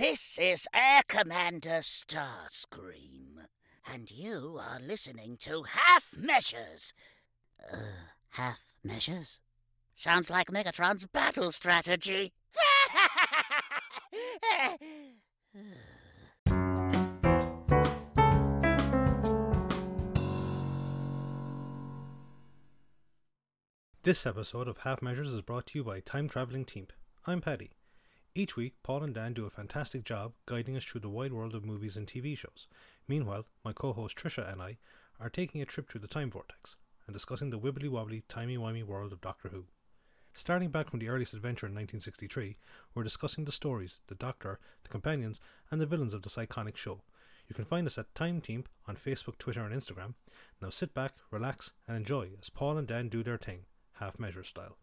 This is Air Commander Starscream, and you are listening to Half Measures. Uh, half measures? Sounds like Megatron's battle strategy. This episode of Half Measures is brought to you by Time Traveling Team. I'm Paddy. Each week, Paul and Dan do a fantastic job guiding us through the wide world of movies and TV shows. Meanwhile, my co host Trisha and I are taking a trip through the time vortex and discussing the wibbly wobbly, timey wimey world of Doctor Who. Starting back from the earliest adventure in 1963, we're discussing the stories, the Doctor, the companions, and the villains of this iconic show. You can find us at Time Team on Facebook, Twitter, and Instagram. Now sit back, relax, and enjoy as Paul and Dan do their thing half measure style.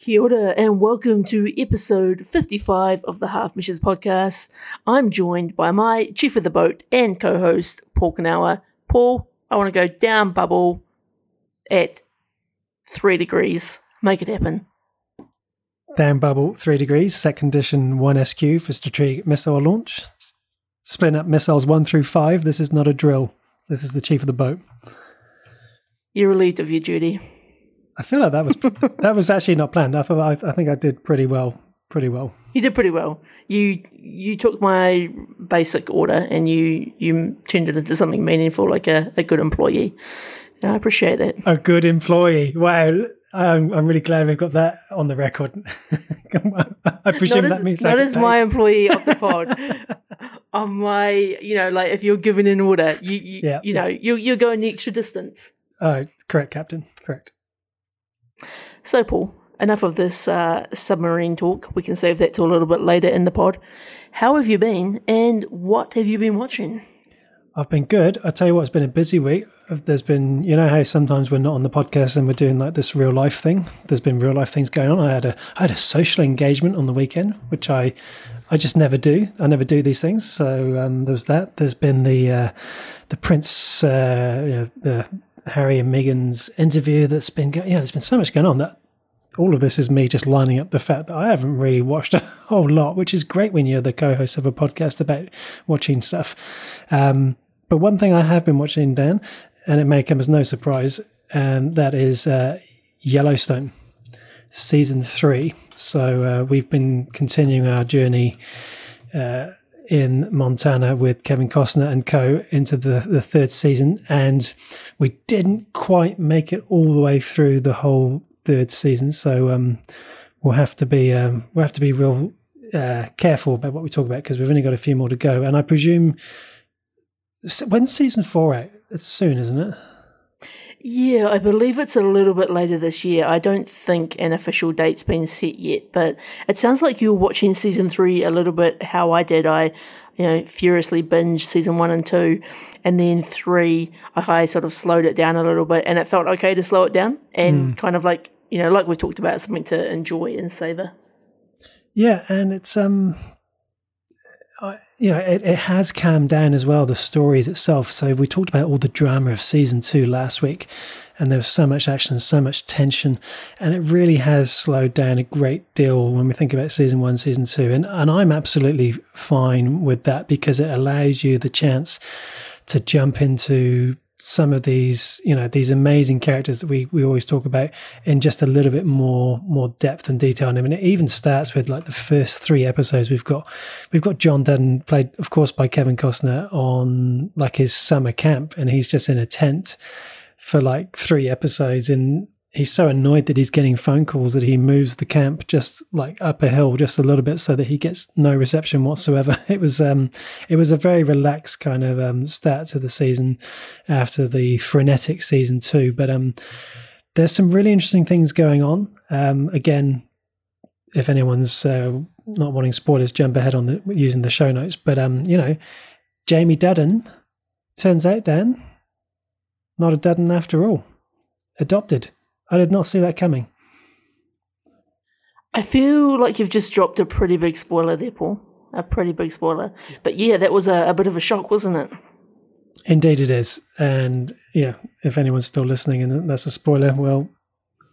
Kia ora and welcome to episode 55 of the Half Measures podcast. I'm joined by my chief of the boat and co-host, Paul Kanawa. Paul, I want to go down bubble at three degrees. Make it happen. Down bubble, three degrees, set condition 1 SQ for strategic missile launch. Splitting up missiles 1 through 5. This is not a drill. This is the chief of the boat. You're relieved of your duty. I feel like that was that was actually not planned. I thought I, I think I did pretty well. Pretty well. You did pretty well. You you took my basic order and you you turned it into something meaningful, like a, a good employee. And I appreciate that. A good employee. Wow. I'm, I'm really glad we've got that on the record. I presume not that means not as my employee of the pod. of my, you know, like if you're given an order, you you, Yeah, you know, you you're going the extra distance. Oh, correct, Captain. Correct. So, Paul, enough of this uh, submarine talk. We can save that to a little bit later in the pod. How have you been, and what have you been watching? I've been good. I tell you what, it's been a busy week. There's been, you know, how sometimes we're not on the podcast and we're doing like this real life thing. There's been real life things going on. I had a, I had a social engagement on the weekend, which I, I just never do. I never do these things. So um, there was that. There's been the, uh, the Prince, uh, you know, the Harry and Meghan's interview that's been, yeah. There's been so much going on that all of this is me just lining up the fact that I haven't really watched a whole lot, which is great when you're the co-host of a podcast about watching stuff. Um, but one thing I have been watching, Dan, and it may come as no surprise, and that is uh, Yellowstone, season three. So uh, we've been continuing our journey uh, in Montana with Kevin Costner and co into the, the third season, and we didn't quite make it all the way through the whole third season. So um, we'll have to be um, we'll have to be real uh, careful about what we talk about because we've only got a few more to go. And I presume when's season four out? It's soon, isn't it? Yeah, I believe it's a little bit later this year. I don't think an official date's been set yet, but it sounds like you're watching season three a little bit how I did. I, you know, furiously binged season one and two, and then three, I sort of slowed it down a little bit, and it felt okay to slow it down and kind of like, you know, like we talked about, something to enjoy and savor. Yeah, and it's um, you know, it, it has calmed down as well. The stories itself. So we talked about all the drama of season two last week, and there was so much action, so much tension, and it really has slowed down a great deal when we think about season one, season two, and and I'm absolutely fine with that because it allows you the chance to jump into some of these you know these amazing characters that we we always talk about in just a little bit more more depth and detail. And I mean it even starts with like the first three episodes. We've got we've got John Dutton played of course by Kevin Costner on like his summer camp. And he's just in a tent for like three episodes and he's so annoyed that he's getting phone calls that he moves the camp just like up a hill just a little bit so that he gets no reception whatsoever. It was um it was a very relaxed kind of um start to the season after the frenetic season two but um there's some really interesting things going on. Um again if anyone's uh, not wanting spoilers jump ahead on the using the show notes but um you know jamie Dutton turns out dan not a Dutton after all. Adopted I did not see that coming. I feel like you've just dropped a pretty big spoiler there, Paul. A pretty big spoiler. But yeah, that was a, a bit of a shock, wasn't it? Indeed, it is. And yeah, if anyone's still listening and that's a spoiler, well,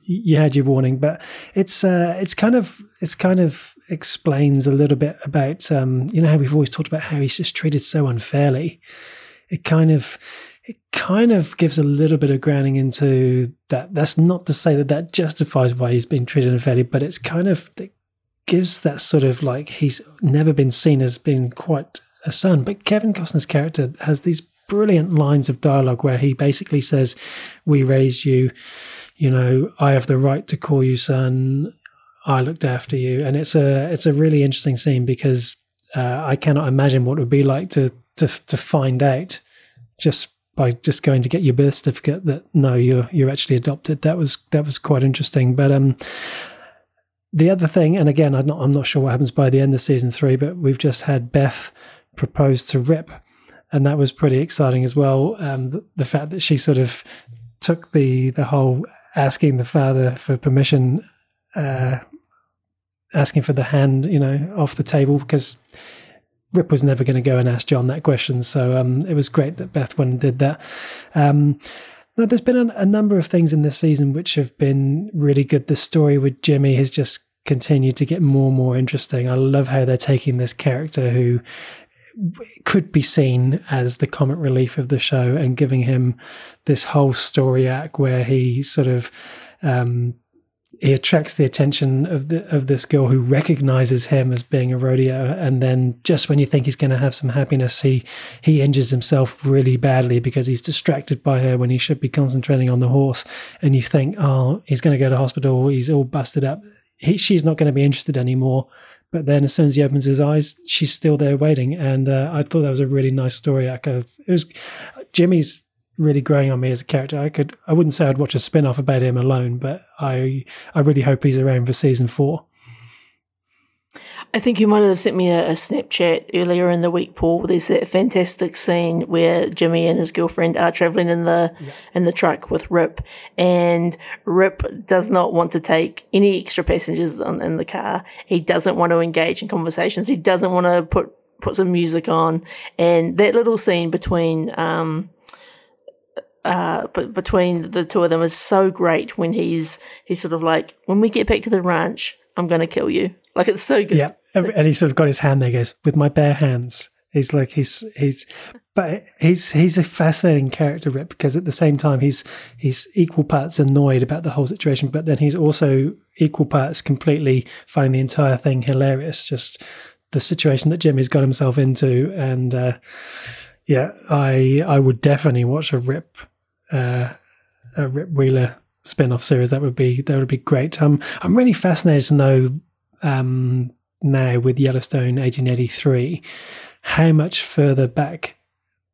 you had your warning. But it's uh, it's kind of it's kind of explains a little bit about um, you know how we've always talked about how he's just treated so unfairly. It kind of it kind of gives a little bit of grounding into that. That's not to say that that justifies why he's been treated unfairly, but it's kind of it gives that sort of like he's never been seen as being quite a son. But Kevin Costner's character has these brilliant lines of dialogue where he basically says, "We raised you." You know, I have the right to call you son. I looked after you, and it's a it's a really interesting scene because uh, I cannot imagine what it would be like to to to find out just by just going to get your birth certificate that no you're you're actually adopted. That was that was quite interesting. But um the other thing and again i'm not i'm not sure what happens by the end of season 3 but we've just had beth propose to rip and that was pretty exciting as well. Um the, the fact that she sort of took the the whole asking the father for permission uh asking for the hand you know off the table because Rip was never going to go and ask John that question. So um, it was great that Beth went and did that. Um, now, there's been a, a, number of things in this season which have been really good. The story with Jimmy has just continued to get more and more interesting. I love how they're taking this character who could be seen as the comic relief of the show and giving him this whole story arc where he sort of um, he attracts the attention of the of this girl who recognizes him as being a rodeo and then just when you think he's going to have some happiness he he injures himself really badly because he's distracted by her when he should be concentrating on the horse and you think oh he's going to go to hospital he's all busted up. He, she's not going to be interested anymore but then as soon as he opens his eyes she's still there waiting and uh, i thought that was a really nice story. It was jimmy's really growing on me as a character. I could I wouldn't say I'd watch a spin off about him alone, but I I really hope he's around for season four. I think you might have sent me a, a, Snapchat earlier in the week, Paul. There's that fantastic scene where Jimmy and his girlfriend are traveling in the yeah. in the truck with Rip, and Rip does not want to take any extra passengers on, in the car. He doesn't want to engage in conversations. He doesn't want to put put some music on, and that little scene between um, uh, but between the two of them is so great when he's he's sort of like, when we get back to the ranch, I'm going to kill you. Like it's so good. Yeah, and he sort of got his hand there. Goes with my bare hands. He's like he's he's, but he's he's a fascinating character, Rip, because at the same time he's he's equal parts annoyed about the whole situation, but then he's also equal parts completely finding the entire thing hilarious. Just the situation that Jimmy's got himself into, and uh, yeah, I I would definitely watch a Rip uh, a Rip Wheeler spin-off series, that would be that would be great. Um, I'm really fascinated to know um, now with Yellowstone 1883 how much further back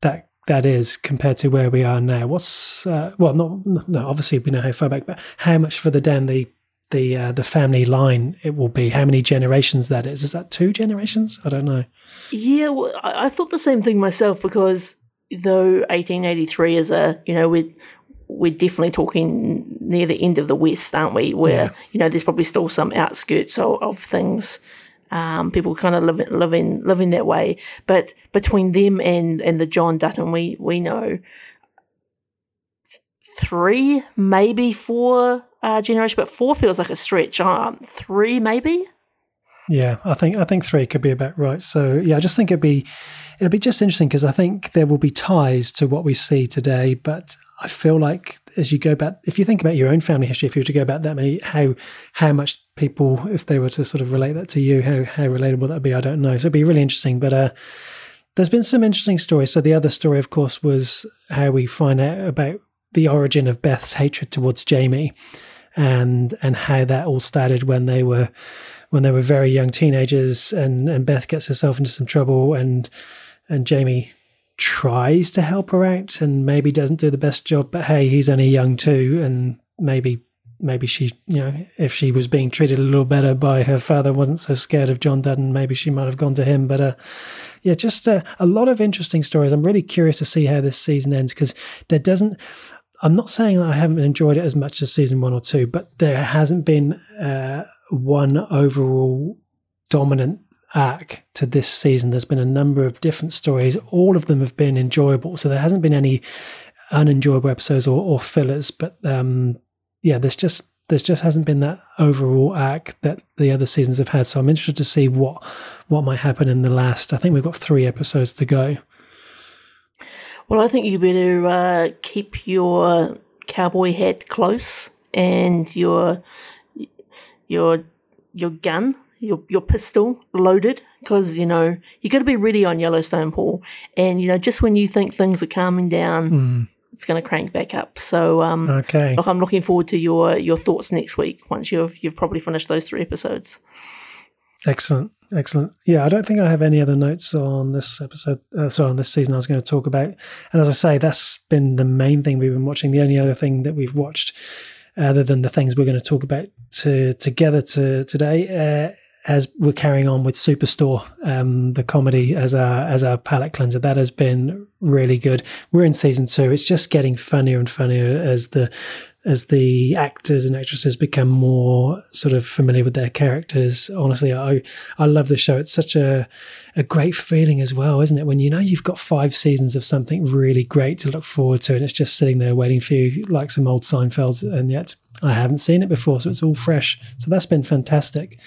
that that is compared to where we are now. What's uh, well, not no, obviously we know how far back, but how much further down the the uh, the family line it will be? How many generations that is? Is that two generations? I don't know. Yeah, well, I, I thought the same thing myself because though 1883 is a, you know, we're, we're definitely talking near the end of the West, aren't we? Where, yeah. you know, there's probably still some outskirts of, of things. Um, people kind of live, living, living that way. But between them and, and the John Dutton we, we know, three, maybe four uh, generations, but four feels like a stretch. Um, three, maybe? Yeah, I think I think three could be about right. So yeah, I just think it'd be it'll be just interesting because I think there will be ties to what we see today. But I feel like as you go back, if you think about your own family history, if you were to go back that many, how how much people, if they were to sort of relate that to you, how how relatable that'd be, I don't know. So it'd be really interesting. But uh, there's been some interesting stories. So the other story, of course, was how we find out about the origin of Beth's hatred towards Jamie, and and how that all started when they were when they were very young teenagers, and and Beth gets herself into some trouble, and and Jamie tries to help her out, and maybe doesn't do the best job. But hey, he's only young too, and maybe maybe she, you know, if she was being treated a little better by her father, wasn't so scared of John Dutton, maybe she might have gone to him. But uh, yeah, just uh, a lot of interesting stories. I'm really curious to see how this season ends because there doesn't. I'm not saying that I haven't enjoyed it as much as season one or two, but there hasn't been uh, one overall dominant arc to this season. There's been a number of different stories. All of them have been enjoyable. So there hasn't been any unenjoyable episodes or, or fillers. But um, yeah, there's just there's just hasn't been that overall arc that the other seasons have had. So I'm interested to see what what might happen in the last. I think we've got three episodes to go. Well, I think you better uh, keep your cowboy hat close and your your your gun, your your pistol loaded, because you know you got to be ready on Yellowstone, Paul. And you know, just when you think things are calming down, Mm, it's going to crank back up. So, um, okay. look, I'm looking forward to your your thoughts next week once you've you've probably finished those three episodes. Excellent, excellent. Yeah, I don't think I have any other notes on this episode. Uh, sorry, on this season, I was going to talk about. And as I say, that's been the main thing we've been watching. The only other thing that we've watched, other than the things we're going to talk about to, together to today, uh, as we're carrying on with Superstore, um, the comedy as our as our palate cleanser, that has been really good. We're in season two. It's just getting funnier and funnier as the as the actors and actresses become more sort of familiar with their characters. Honestly, I I love the show. It's such a a great feeling as well, isn't it? When you know you've got five seasons of something really great to look forward to, and it's just sitting there waiting for you, like some old Seinfeld, and yet I haven't seen it before, so it's all fresh. So that's been fantastic.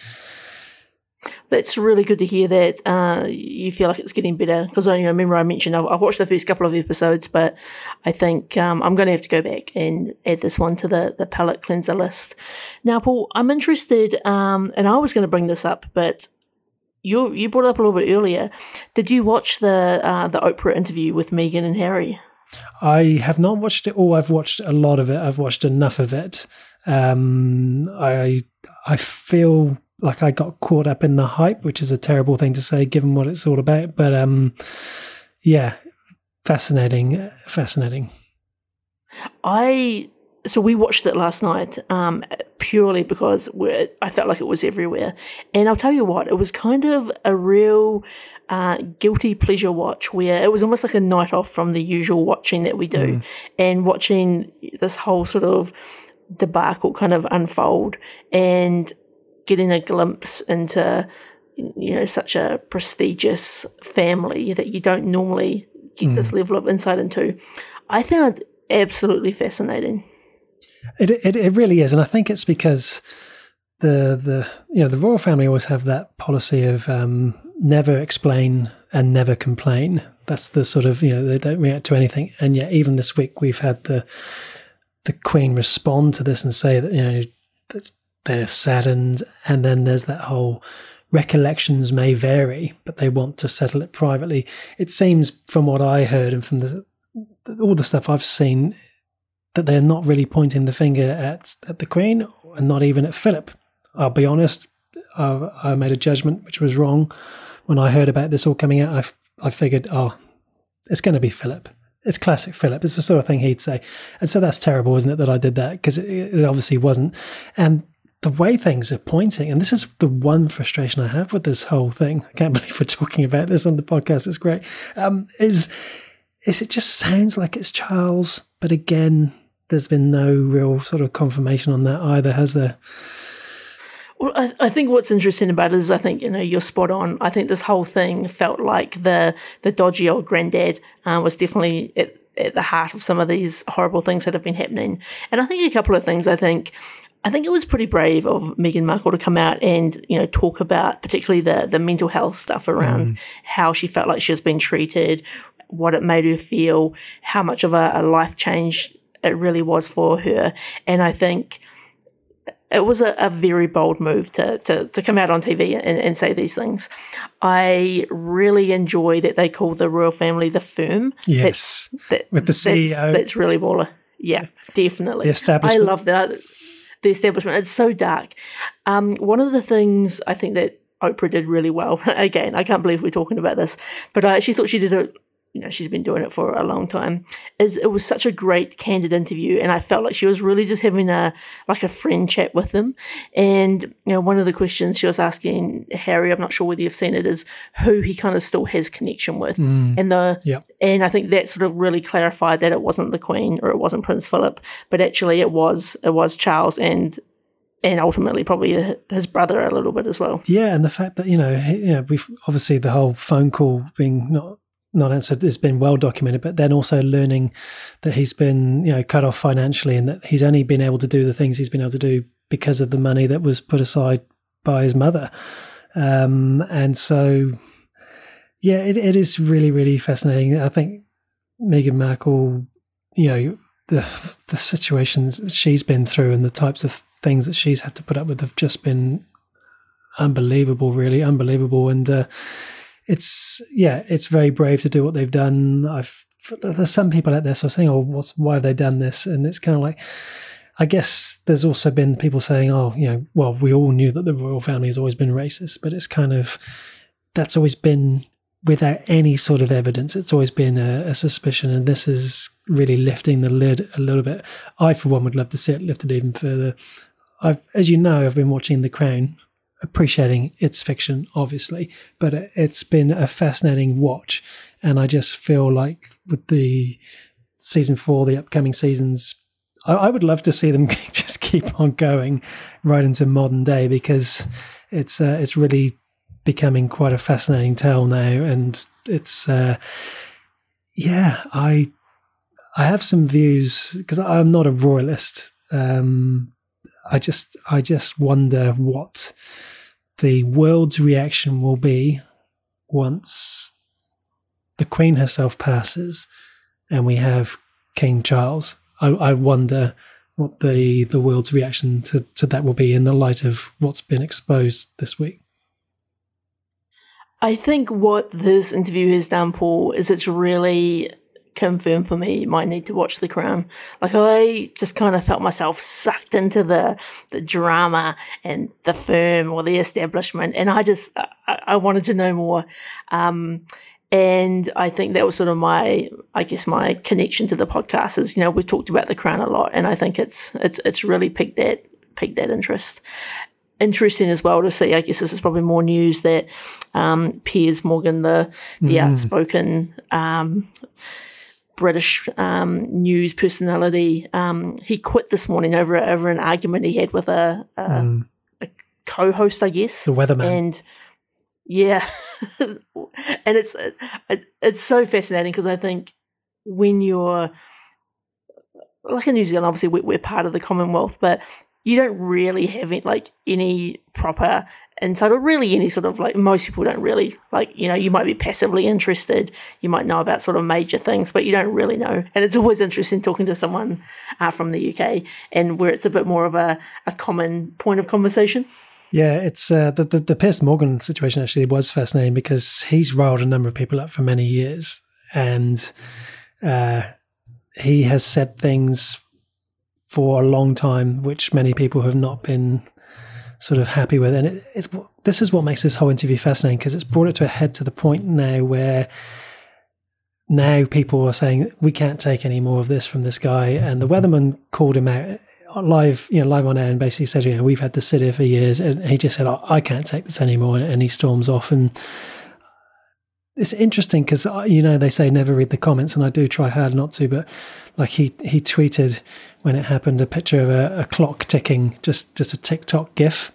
That's really good to hear that uh, you feel like it's getting better. Because I remember I mentioned I've watched the first couple of episodes, but I think um, I'm going to have to go back and add this one to the, the palate cleanser list. Now, Paul, I'm interested, um, and I was going to bring this up, but you you brought it up a little bit earlier. Did you watch the uh, the Oprah interview with Meghan and Harry? I have not watched it all. I've watched a lot of it. I've watched enough of it. Um, I I feel like I got caught up in the hype, which is a terrible thing to say given what it's all about. But um, yeah, fascinating, fascinating. I so we watched it last night um, purely because we're, I felt like it was everywhere, and I'll tell you what, it was kind of a real uh, guilty pleasure watch where it was almost like a night off from the usual watching that we do, and watching this whole sort of debacle kind of unfold and getting a glimpse into you know such a prestigious family that you don't normally get this level of insight into. I found absolutely fascinating. It, it it really is, and I think it's because the the you know the royal family always have that policy of um, never explain and never complain. That's the sort of you know they don't react to anything, and yet even this week we've had the the queen respond to this and say that you know that they're saddened, and then there's that whole recollections may vary, but they want to settle it privately. It seems from what I heard and from the all the stuff I've seen that they're not really pointing the finger at, at the Queen and not even at Philip. I'll be honest, I, I made a judgment which was wrong. When I heard about this all coming out, I, I figured, oh, it's going to be Philip. It's classic Philip. It's the sort of thing he'd say. And so that's terrible, isn't it, that I did that? Because it, it obviously wasn't. And the way things are pointing, and this is the one frustration I have with this whole thing. I can't believe we're talking about this on the podcast. It's great. Um, is is it just sounds like it's Charles, but again, there's been no real sort of confirmation on that either, has there? Well, I, I think what's interesting about it is I think you know you're spot on. I think this whole thing felt like the the dodgy old granddad uh, was definitely at, at the heart of some of these horrible things that have been happening. And I think a couple of things. I think I think it was pretty brave of Meghan Markle to come out and you know talk about particularly the the mental health stuff around mm. how she felt like she was being treated, what it made her feel, how much of a, a life change it really was for her. And I think it was a, a very bold move to, to, to come out on TV and, and say these things. I really enjoy that they call the royal family the firm. Yes. That's, that, With the that's, CEO. That's really baller. Yeah, definitely. The establishment. I love that. The establishment. It's so dark. Um, one of the things I think that Oprah did really well, again, I can't believe we're talking about this, but I actually thought she did it you know, she's been doing it for a long time. Is it was such a great candid interview, and I felt like she was really just having a like a friend chat with them. And you know, one of the questions she was asking Harry, I'm not sure whether you've seen it, is who he kind of still has connection with, mm. and the Yeah. and I think that sort of really clarified that it wasn't the Queen or it wasn't Prince Philip, but actually it was it was Charles and and ultimately probably his brother a little bit as well. Yeah, and the fact that you know, you know, we've obviously the whole phone call being not not answered has been well documented, but then also learning that he's been you know cut off financially and that he's only been able to do the things he's been able to do because of the money that was put aside by his mother, um, and so yeah, it, it is really really fascinating. I think Meghan Markle, you know, the the situations she's been through and the types of things that she's had to put up with have just been unbelievable, really unbelievable. And uh, it's yeah, it's very brave to do what they've done. I've there's some people out there so saying, "Oh, what's why have they done this?" And it's kind of like. I guess there's also been people saying, "Oh, you know, well, we all knew that the royal family has always been racist, but it's kind of that's always been without any sort of evidence. It's always been a, a, suspicion, and this is really lifting the lid a little bit. I, for one, would love to see it lifted even further. I've, as you know, I've been watching The Crown, appreciating its fiction, obviously, but it's been a fascinating watch, and I just feel like with the season four, the upcoming seasons, I, I would love to see them just keep on going right into modern day because it's uh, it's really becoming quite a fascinating tale now, and it's uh, yeah, I I have some views because I'm not a royalist. Um, I just I just wonder what the world's reaction will be once the Queen herself passes and we have King Charles. I, I wonder what the the world's reaction to, to that will be in the light of what's been exposed this week. I think what this interview has done, Paul, is it's really confirm for me my need to watch The Crown. Like I just kind of felt myself sucked into the the drama and the firm or the establishment, and I just I, I wanted to know more. Um, and I think that was sort of my, I guess, my connection to the podcast is, you know, we've talked about the crown a lot, and I think it's it's it's really piqued that piqued that interest interesting as well to see. I guess this is probably more news that um, Piers Morgan, the the mm. outspoken um, British um, news personality. Um, he quit this morning over over an argument he had with a, a, mm. a co-host, I guess, the weatherman, and yeah, and it's it, it's so fascinating because I think when you're like in New Zealand, obviously we're, we're part of the Commonwealth, but you don't really have it, like any proper insight or really any sort of like most people don't really like you know you might be passively interested you might know about sort of major things but you don't really know. And it's always interesting talking to someone uh, from the uk and where it's a bit more of a, a common point of conversation. Yeah, it's uh, the, the the Piers Morgan situation actually was fascinating because he's riled a number of people up for many years, and uh, he has said things for a long time which many people have not been sort of happy with. And it, it's this is what makes this whole interview fascinating because it's brought it to a head to the point now where now people are saying we can't take any more of this from this guy, and the weatherman called him out uh, live, you know, live on air, and basically said, know, we've had this sit here for years, and he just said, oh, I can't take this anymore, and he storms off and. It's interesting because you know they say never read the comments, and I do try hard not to. But like he he tweeted when it happened, a picture of a, a clock ticking, just just a TikTok GIF.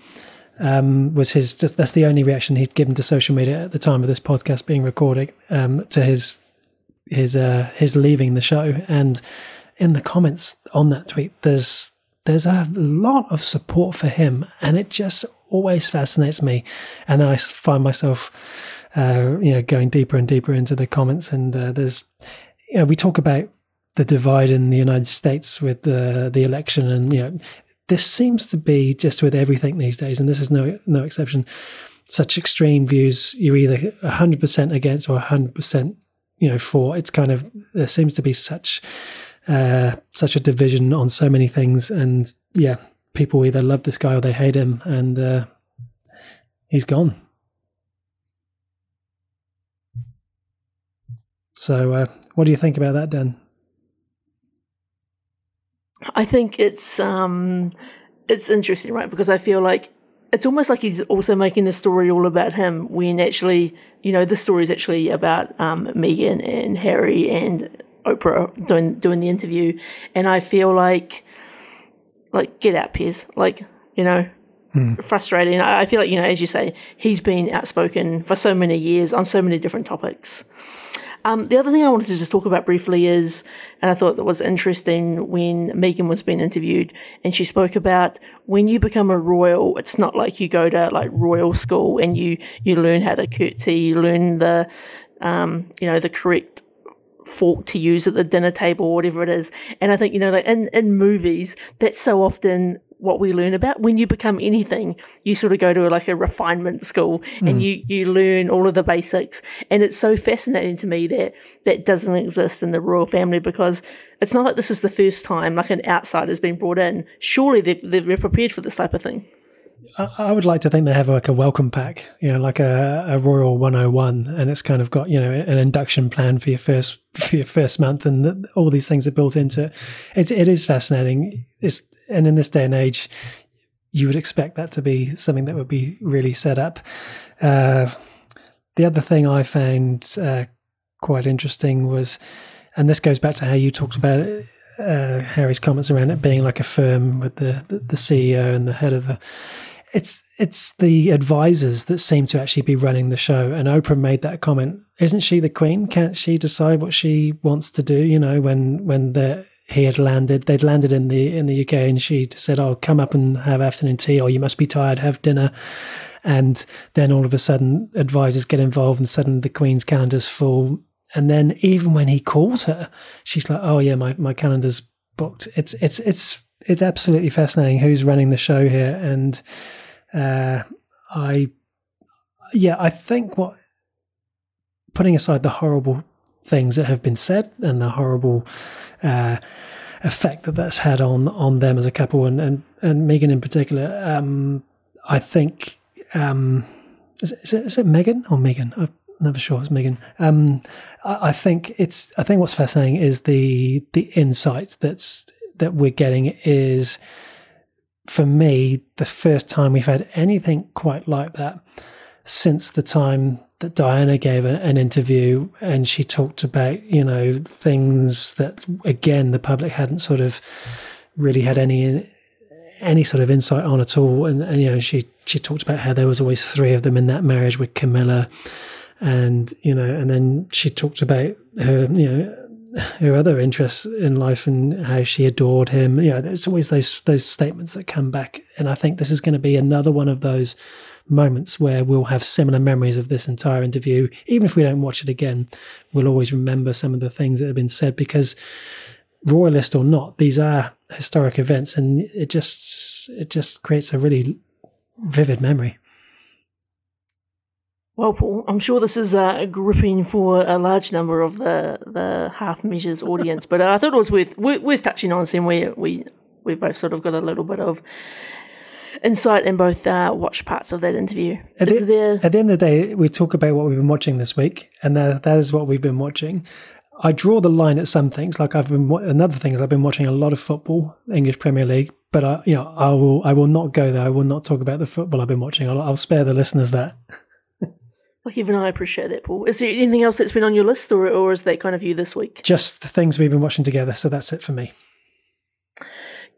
Um, was his that's the only reaction he'd given to social media at the time of this podcast being recorded um, to his his uh, his leaving the show and in the comments on that tweet there's there's a lot of support for him and it just always fascinates me and then I find myself uh, you know going deeper and deeper into the comments and uh, there's you know we talk about the divide in the United States with the the election, and you know, this seems to be just with everything these days, and this is no no exception. Such extreme views, you're either hundred percent against or hundred percent, you know, for. It's kind of there seems to be such uh, such a division on so many things, and yeah, people either love this guy or they hate him, and uh, he's gone. So, uh, what do you think about that, Dan? I think it's um, it's interesting, right? Because I feel like it's almost like he's also making the story all about him when actually, you know, the story is actually about um, Meghan and Harry and Oprah doing doing the interview, and I feel like, like, get out, Piers. Like, you know, frustrating. I I feel like, you know, as you say, he's been outspoken for so many years on so many different topics. Um, the other thing I wanted to just talk about briefly is, and I thought that was interesting when Meghan was being interviewed and she spoke about when you become a royal, it's not like you go to like royal school and you, you learn how to curtsy, you learn the, um, you know, the correct fork to use at the dinner table or whatever it is. And I think, you know, like in, in movies, that's so often what we learn about when you become anything you sort of go to like a refinement school and mm. you you learn all of the basics and it's so fascinating to me that that doesn't exist in the royal family because it's not like this is the first time like an outsider's been brought in surely they're, they're prepared for this type of thing I, would like to think they have like a welcome pack, you know, like a, a Royal 101, and it's kind of got you know an induction plan for your first for your first month, and all these things are built into it. It's it is fascinating. It's and in this day and age, you would expect that to be something that would be really set up. Uh, the other thing I found uh, quite interesting was, and this goes back to how you talked about it, uh, Harry's comments around it being like a firm with the, the, CEO and the head of the. It's it's the advisors that seem to actually be running the show. And Oprah made that comment. Isn't she the queen? Can't she decide what she wants to do? You know, when when the he had landed, they'd landed in the in the UK, and she said, "Oh, come up and have afternoon tea, or you must be tired, have dinner." And then all of a sudden, advisors get involved, and suddenly the queen's calendar's full. And then even when he calls her, she's like, "Oh yeah, my, my calendar's booked." It's it's it's it's absolutely fascinating who's running the show here, and uh, I yeah, I think what putting aside the horrible things that have been said and the horrible uh, effect that that's had on on them as a couple and and, and Meghan in particular, um, I think um, is, is it is it Megan or Megan? I'm never sure. It's Megan. Um, I, I think it's. I think what's fascinating is the the insight that's that we're getting is for me the first time we've had anything quite like that since the time that Diana gave a, an interview and she talked about you know things that again the public hadn't sort of really had any any sort of insight on at all. And, and you know she she talked about how there was always three of them in that marriage with Camilla. And you know and then she talked about her you know her other interests in life and how she adored him. You know there's always those those statements that come back. And I think this is going to be another one of those moments where we'll have similar memories of this entire interview. Even if we don't watch it again we'll always remember some of the things that have been said because royalist or not these are historic events and it just it just creates a really vivid memory Well, Paul, I'm sure this is uh, gripping for a large number of the the half measures audience, but I thought it was worth worth, worth touching on. Seeing we we we both sort of got a little bit of insight in both uh, watched parts of that interview. At Is the, there? at the end of the day, we talk about what we've been watching this week, and that, that is what we've been watching. I draw the line at some things. Like I've been another thing is I've been watching a lot of football, English Premier League. But I, you know, I will I will not go there. I will not talk about the football I've been watching. I'll, I'll spare the listeners that. Like even I appreciate that, Paul. Is there anything else that's been on your list, or or is that kind of you this week? Just the things we've been watching together. So that's it for me.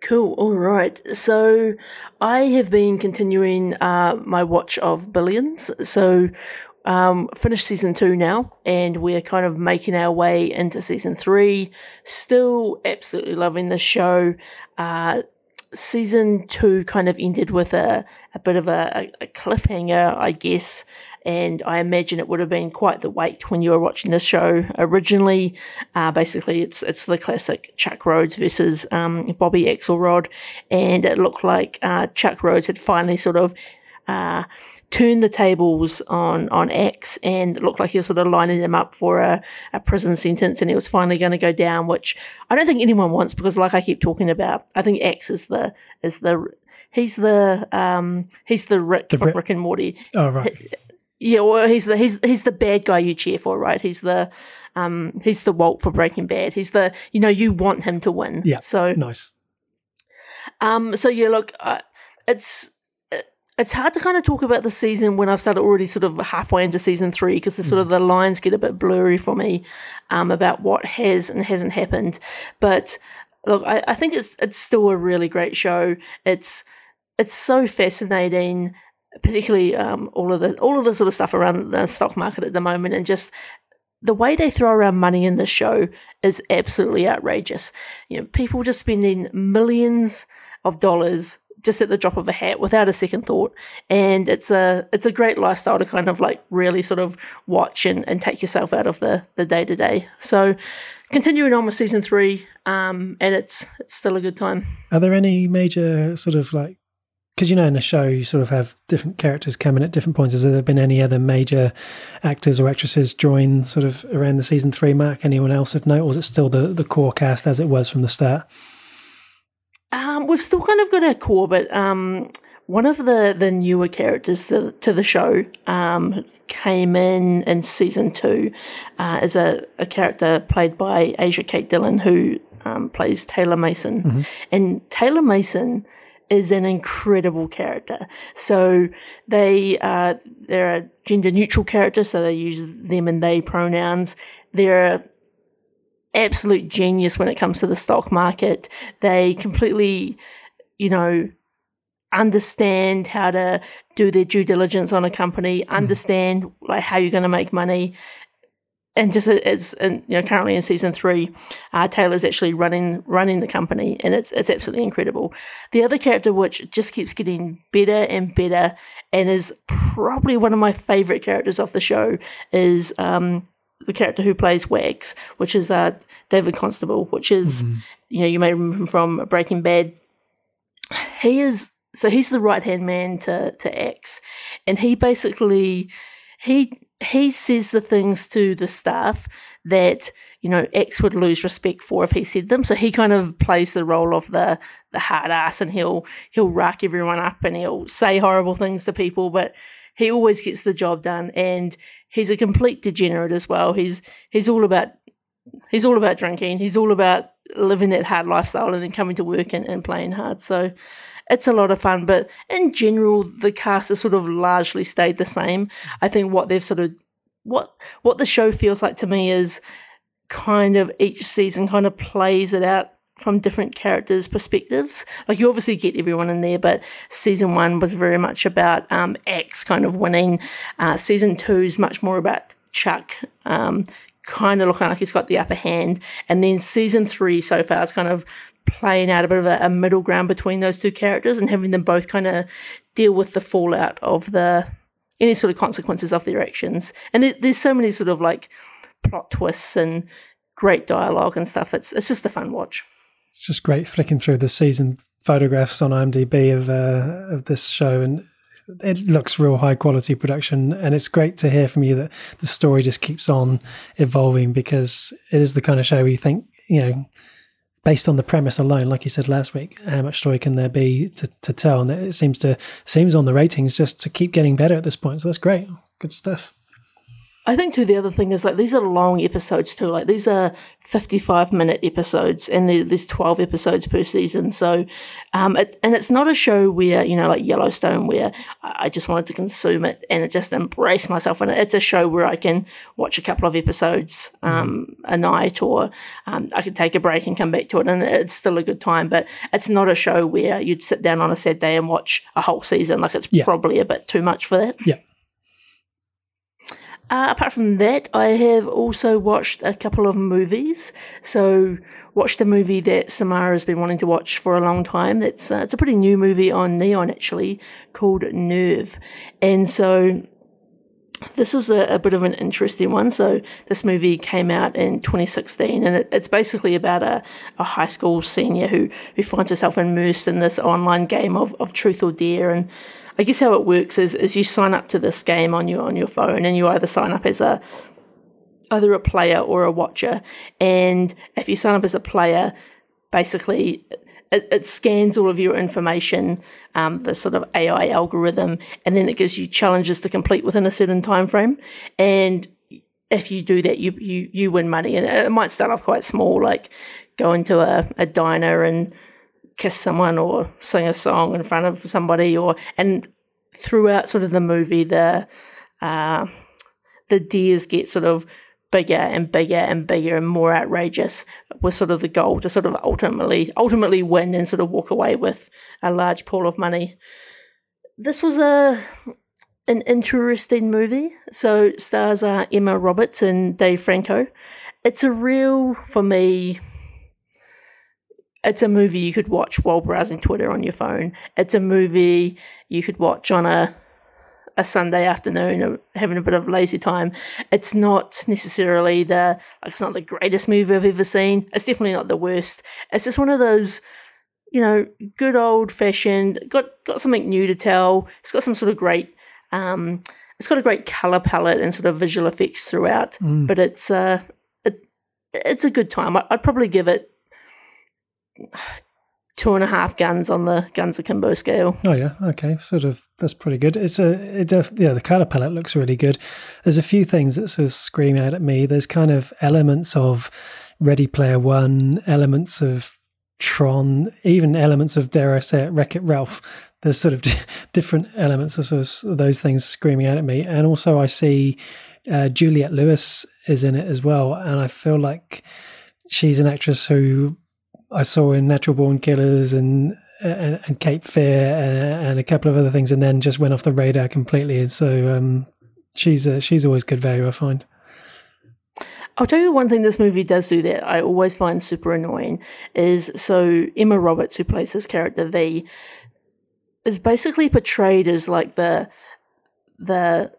Cool. All right. So I have been continuing uh, my watch of Billions. So um, finished season two now, and we're kind of making our way into season three. Still absolutely loving the show. Uh, season two kind of ended with a, a bit of a, a cliffhanger, I guess. And I imagine it would have been quite the wait when you were watching this show originally. Uh, basically, it's it's the classic Chuck Rhodes versus um, Bobby Axelrod, and it looked like uh, Chuck Rhodes had finally sort of uh, turned the tables on on Axe, and it looked like he was sort of lining them up for a, a prison sentence, and he was finally going to go down, which I don't think anyone wants because, like I keep talking about, I think Axe is the is the he's the um he's the Rick The from Rick- Rick and Morty. Oh right. Yeah, well, he's the he's he's the bad guy you cheer for, right? He's the um he's the Walt for Breaking Bad. He's the you know you want him to win. Yeah. So Nice. um, so yeah, look, uh, it's it's hard to kind of talk about the season when I've started already sort of halfway into season three because the sort of the lines get a bit blurry for me um, about what has and hasn't happened. But look, I, I think it's it's still a really great show. It's it's so fascinating, particularly um, all of the all of the sort of stuff around the stock market at the moment, and just the way they throw around money in the show is absolutely outrageous. You know, people just spending millions of dollars just at the drop of a hat without a second thought. And it's a it's a great lifestyle to kind of like really sort of watch and, and take yourself out of the the day to day. So continuing on with season three, um, and it's it's still a good time. Are there any major sort of like because you know in the show you sort of have different characters coming at different points. Has there been any other major actors or actresses join sort of around the season three mark? Anyone else of note, or was it still the the core cast as it was from the start? Um, we've still kind of got a core, but um, one of the, the newer characters to, to the show um, came in in season two uh, as a, a character played by Asia Kate Dillon, who um, plays Taylor Mason. Mm-hmm. And Taylor Mason is an incredible character. So they uh, they're a gender neutral character, so they use them and they pronouns. They're absolute genius when it comes to the stock market. They completely, you know, understand how to do their due diligence on a company, mm. understand like how you're going to make money. And just as and you know, currently in season three, uh, Taylor's actually running running the company, and it's it's absolutely incredible. The other character, which just keeps getting better and better, and is probably one of my favorite characters of the show, is um, the character who plays Wags, which is uh, David Costabile, which is mm-hmm. you know you may remember him from Breaking Bad. He is so he's the right hand man to to Axe, and he basically he he says the things to the staff that you know Axe would lose respect for if he said them. So he kind of plays the role of the the hard ass, and he'll he'll rack everyone up and he'll say horrible things to people, but he always gets the job done. And he's a complete degenerate as well. He's he's all about he's all about drinking. He's all about living that hard lifestyle and then coming to work and, and playing hard. So it's a lot of fun. But in general, the cast has sort of largely stayed the same. I think what they've sort of what what the show feels like to me is kind of each season kind of plays it out from different characters' perspectives. Like you obviously get everyone in there, but season one was very much about um, Axe kind of winning. Uh, season two is much more about Chuck um, kind of looking like he's got the upper hand, and then season three so far is kind of playing out a bit of a, a middle ground between those two characters and having them both kind of deal with the fallout of the any sort of consequences of their actions. And there, there's so many sort of like plot twists and great dialogue and stuff. It's it's just a fun watch it's just great flicking through the season photographs on IMDb of uh, of this show, and it looks real high quality production. And it's great to hear from you that the story just keeps on evolving because it is the kind of show where you think, you know, based on the premise alone, like you said last week, how much story can there be to, to tell? And it seems to seems on the ratings just to keep getting better at this point. So that's great, good stuff. I think too the other thing is like these are long episodes too. Like these are fifty-five minute episodes, and there's twelve episodes per season. So, um, it, and it's not a show where you know like Yellowstone where I just wanted to consume it and just embrace myself in it. It's a show where I can watch a couple of episodes um, a night, or um, I can take a break and come back to it, and it's still a good time. But it's not a show where you'd sit down on a Saturday and watch a whole season. Like it's yeah. probably a bit too much for that. Yeah. Uh, apart from that, I have also watched a couple of movies. So, watched a movie that Samara has been wanting to watch for a long time. That's uh, it's a pretty new movie on Neon actually called Nerve, and so this was a, a, bit of an interesting one. So this movie came out in 2016, and it, it's basically about a, a high school senior who who finds herself immersed in this online game of, of truth or dare, and I guess how it works is, is you sign up to this game on your on your phone, and you either sign up as a either a player or a watcher. And if you sign up as a player, basically it, it scans all of your information, um, the sort of AI algorithm, and then it gives you challenges to complete within a certain time frame. And if you do that, you you you win money, and it might start off quite small, like go into a, a diner and kiss someone or sing a song in front of somebody or and throughout sort of the movie the uh, the dares get sort of bigger and bigger and bigger and more outrageous with sort of the goal to sort of ultimately ultimately win and sort of walk away with a large pool of money. This was a an interesting movie. So stars are Emma Roberts and Dave Franco. It's a real for me it's a movie you could watch while browsing Twitter on your phone. It's a movie you could watch on a a Sunday afternoon or having a bit of lazy time. It's not necessarily the like it's not the greatest movie I've ever seen. It's definitely not the worst. It's just one of those, you know, good old fashioned. Got got something new to tell. It's got some sort of great. Um, it's got a great color palette and sort of visual effects throughout. Mm. But it's uh, it, it's a good time. I, I'd probably give it two and a half guns on the guns akimbo scale. Oh yeah, okay, sort of. That's pretty good. It's a it def, yeah. The color palette looks really good. There's a few things that sort of scream out at me. There's kind of elements of Ready Player One, elements of Tron, even elements of dare I say it, Wreck It Ralph. There's sort of different elements of, sort of those things screaming out at me, and also I see uh, Lewis is in it as well, and I feel like she's an actress who I saw in Natural Born Killers and and, and Cape Fear and, and, a couple of other things, and then just went off the radar completely. And so um, she's uh, she's always good value, I find. I'll tell you one thing this movie does do that I always find super annoying is so Emma Roberts, who plays this character V, is basically portrayed as like the the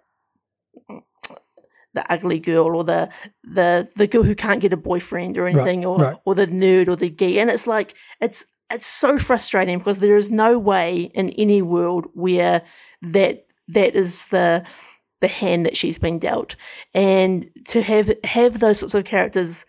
the ugly girl or the the the girl who can't get a boyfriend or anything right, or right. or the nerd or the geek and it's like it's it's so frustrating because there is no way in any world where that that is the the hand that she's been dealt and to have have those sorts of characters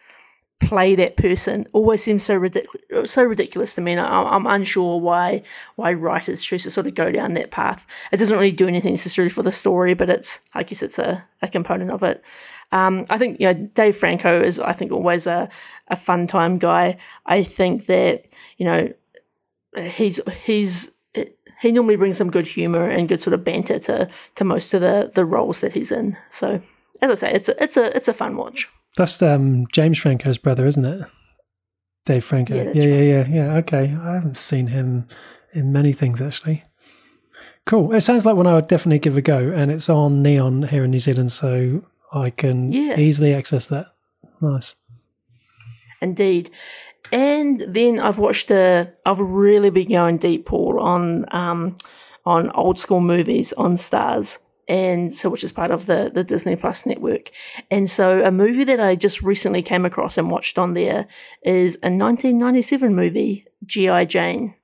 play that person. Always seems so ridiculous so ridiculous to me and I, I'm unsure why why writers choose to sort of go down that path. It doesn't really do anything necessarily for the story but it's I guess it's a, a component of it. Um, I think you know Dave Franco is I think always a, a fun time guy. I think that you know he's he's he normally brings some good humor and good sort of banter to to most of the the roles that he's in. So as I say it's a, it's a it's a fun watch That's um, James Franco's brother, isn't it? Dave Franco. Yeah, Yeah, yeah, yeah, yeah. Okay, I haven't seen him in many things actually. Cool. It sounds like one I would definitely give a go, and it's on Neon here in New Zealand, so I can Yeah. easily access that. Nice. Indeed. And then I've watched a, I've really been going deep, Paul, on, um, on old school movies on Stars. And so, which is part of the, the Disney Plus network. And so a movie that I just recently came across and watched on there is a 1997 movie, G.I. Jane.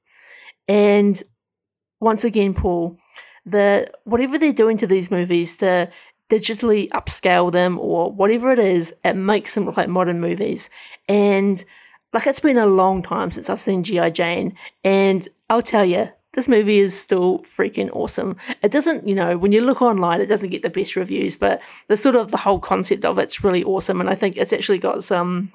And once again, Paul, the, whatever they're doing to these movies to digitally upscale them or whatever it is, it makes them look like modern movies. And like it's been a long time since I've seen G.I. Jane, and I'll tell you, this movie is still freaking awesome. It doesn't, you know, when you look online, it doesn't get the best reviews, but the sort of the whole concept of it's really awesome, and I think it's actually got some.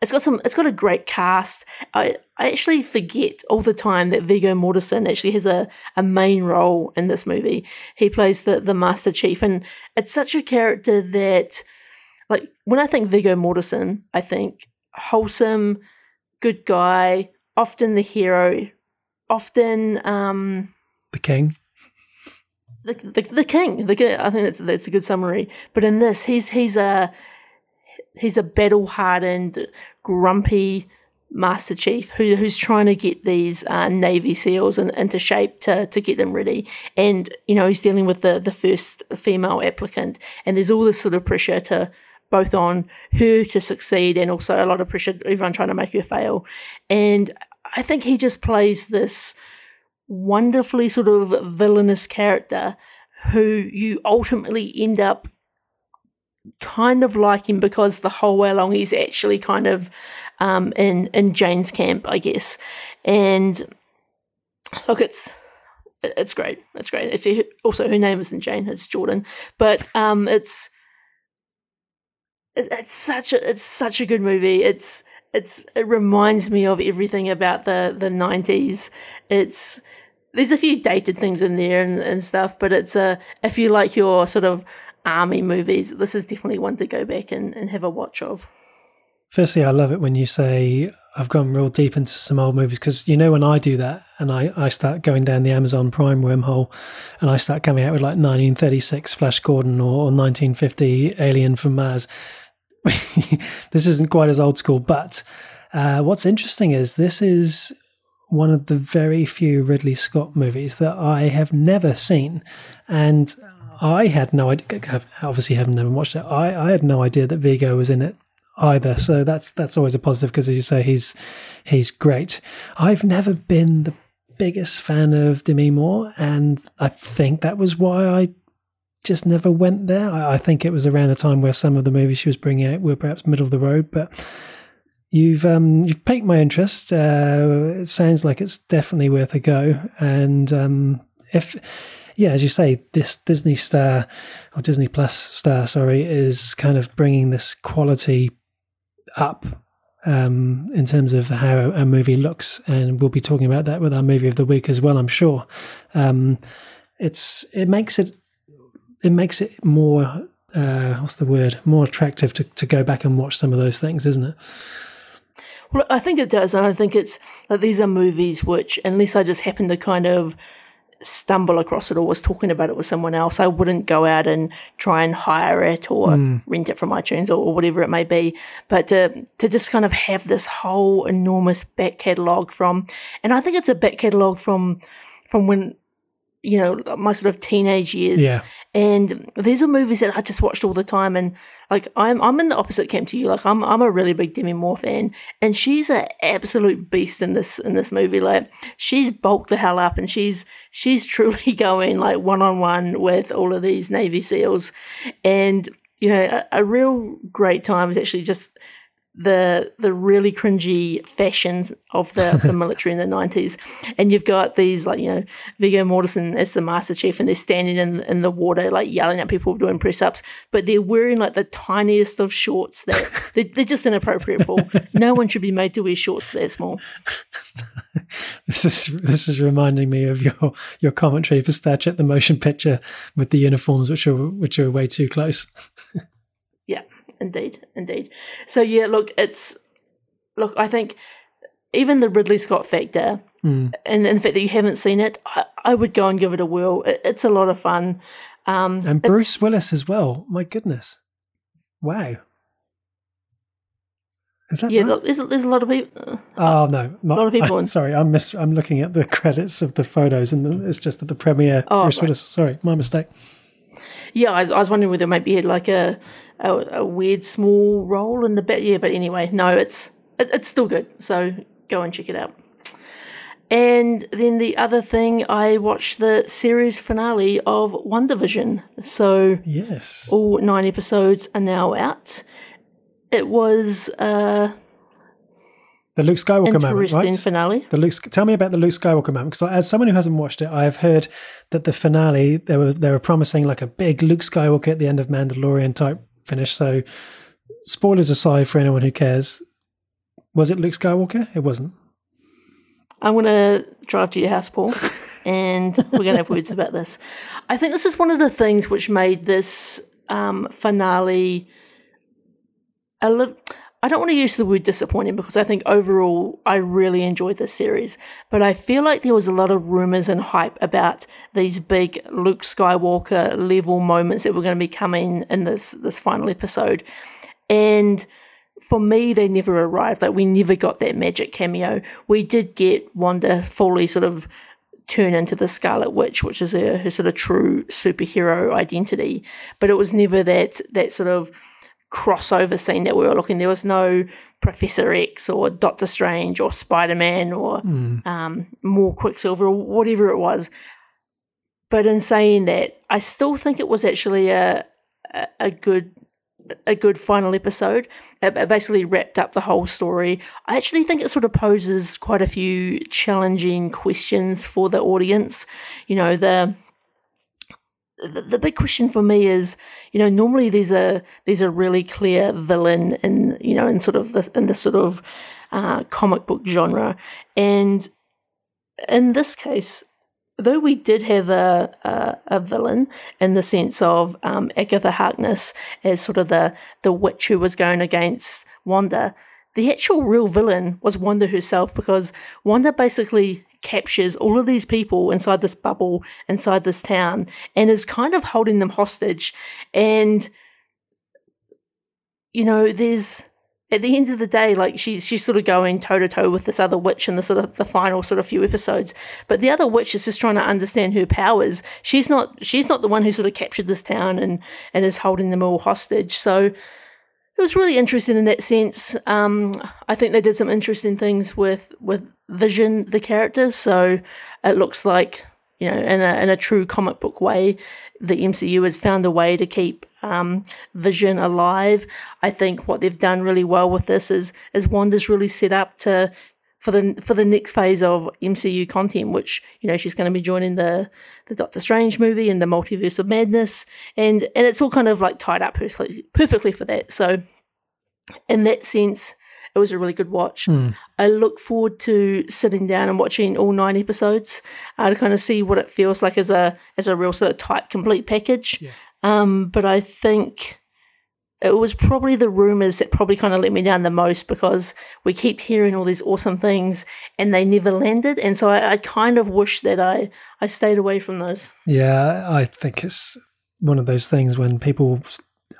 It's got some. It's got a great cast. I I actually forget all the time that Viggo Mortensen actually has a, a main role in this movie. He plays the the Master Chief, and it's such a character that, like, when I think Viggo Mortensen, I think wholesome, good guy, often the hero, often um, The King. the, the, the king. The, ki- I think that's that's a good summary. But in this, he's he's a he's a battle hardened, grumpy Master Chief who who's trying to get these uh, Navy SEALs in, into shape to to get them ready. And you know he's dealing with the the first female applicant, and there's all this sort of pressure to both on her to succeed and also a lot of pressure everyone trying to make her fail. And I think he just plays this wonderfully sort of villainous character who you ultimately end up kind of liking because the whole way along he's actually kind of um, in in Jane's camp, I guess. And look, it's it's great. It's great. Actually, also her name isn't Jane; it's Jordan. But um, it's it's it's such a it's such a good movie. It's it's it reminds me of everything about the the nineties. It's there's a few dated things in there and, and stuff, but it's a if you like your sort of army movies, this is definitely one to go back and, and have a watch of. Firstly, I love it when you say I've gone real deep into some old movies because you know when I do that and I, I start going down the Amazon Prime wormhole and I start coming out with like 1936 Flash Gordon or, or 1950 Alien from Mars. this isn't quite as old school, but uh, what's interesting is this is one of the very few Ridley Scott movies that I have never seen, and I had no idea. Obviously, haven't never watched it. I, I had no idea that Viggo was in it either. So that's that's always a positive because, as you say, he's he's great. I've never been the biggest fan of Demi Moore, and I think that was why I just never went there. I, I think it was around the time where some of the movies she was bringing out were perhaps middle of the road, but you've um, you've piqued my interest. Uh, it sounds like it's definitely worth a go, and um, if yeah, as you say, this Disney star or Disney Plus star, sorry, is kind of bringing this quality up um, in terms of how a movie looks, and we'll be talking about that with our movie of the week as well. I'm sure. Um, it's it makes it it makes it more uh, what's the word more attractive to, to go back and watch some of those things, isn't it? Well, I think it does, and I think it's that these are movies which, unless I just happen to kind of stumble across it or was talking about it with someone else, I wouldn't go out and try and hire it or mm. rent it from iTunes or, or, whatever it may be. But to, to just kind of have this whole enormous back catalogue from, and I think it's a back catalogue from, from when you know, my sort of teenage years. Yeah. And these are movies that I just watched all the time. And like, I'm, I'm in the opposite camp to you. Like, I'm, I'm a really big Demi Moore fan and she's an absolute beast in this, in this movie. Like, she's bulked the hell up and she's, she's truly going like one on one with all of these Navy SEALs. And, you know, a, a real great time is actually just, the the really cringy fashions of the, the military in the nineties, and you've got these like you know Viggo Mortensen as the Master Chief, and they're standing in in the water like yelling at people doing press ups, but they're wearing like the tiniest of shorts that they're, they're just inappropriate. Paul, no one should be made to wear shorts that small. this is this is reminding me of your your commentary for Star Trek: The Motion Picture with the uniforms, which are which are way too close indeed, indeed. So yeah, look, it's look. I think even the Ridley Scott factor, mm. and, and the fact that you haven't seen it, I, I would go and give it a whirl. It, it's a lot of fun. Um, and Bruce Willis as well. My goodness, wow. Is that yeah, right? look, there's, there's a lot of people. Uh, oh no, a lot of people. I, sorry, I'm mis- I'm looking at the credits of the photos, and it's just that the premiere. Oh, Bruce right. Willis. Sorry, my mistake. Yeah, I, I was wondering whether maybe he had like a, a, a weird small role in the bit. Yeah, but anyway, no, it's it, it's still good. So go and check it out. And then the other thing, I watched the series finale of WandaVision. So yes, all nine episodes are now out. It was uh, the Luke Skywalker Interesting moment, right? finale. The Luke. Tell me about the Luke Skywalker moment, because as someone who hasn't watched it, I have heard that the finale they were they were promising like a big Luke Skywalker at the end of Mandalorian type finish. So, spoilers aside, for anyone who cares, was it Luke Skywalker? It wasn't. I'm gonna drive to your house, Paul, and we're gonna have words about this. I think this is one of the things which made this um, finale a little. I don't want to use the word disappointing because I think overall I really enjoyed this series, but I feel like there was a lot of rumors and hype about these big Luke Skywalker level moments that were going to be coming in this this final episode. And for me, they never arrived. Like we never got that magic cameo. We did get Wanda fully sort of turn into the Scarlet Witch, which is her, her sort of true superhero identity, but it was never that that sort of crossover scene that we were looking. There was no Professor X or Doctor Strange or Spider Man or mm. um, more Quicksilver or whatever it was. But in saying that, I still think it was actually a a, a good a good final episode. It, it basically wrapped up the whole story. I actually think it sort of poses quite a few challenging questions for the audience. You know, the the, the big question for me is, you know, normally there's a there's a really clear villain in you know in sort of the in the sort of uh, comic book genre, and in this case, though we did have a, a, a villain in the sense of um, Agatha Harkness as sort of the, the witch who was going against Wanda, the actual real villain was Wanda herself because Wanda basically captures all of these people inside this bubble, inside this town, and is kind of holding them hostage. And, you know, there's at the end of the day, like she's she's sort of going toe to toe with this other witch in the sort of the final sort of few episodes. But the other witch is just trying to understand her powers. She's not she's not the one who sort of captured this town and and is holding them all hostage. So it was really interesting in that sense. Um, I think they did some interesting things with with Vision, the character. So it looks like you know in a in a true comic book way, the MCU has found a way to keep um, Vision alive. I think what they've done really well with this is is Wanda's really set up to for the for the next phase of MCU content, which you know she's going to be joining the the Doctor Strange movie and the Multiverse of Madness, and and it's all kind of like tied up perfectly perfectly for that. So in that sense, it was a really good watch. Mm. I look forward to sitting down and watching all nine episodes uh, to kind of see what it feels like as a as a real sort of tight, complete package. Yeah. Um, but I think it was probably the rumors that probably kind of let me down the most because we keep hearing all these awesome things and they never landed. And so I, I kind of wish that I, I stayed away from those. Yeah, I think it's one of those things when people,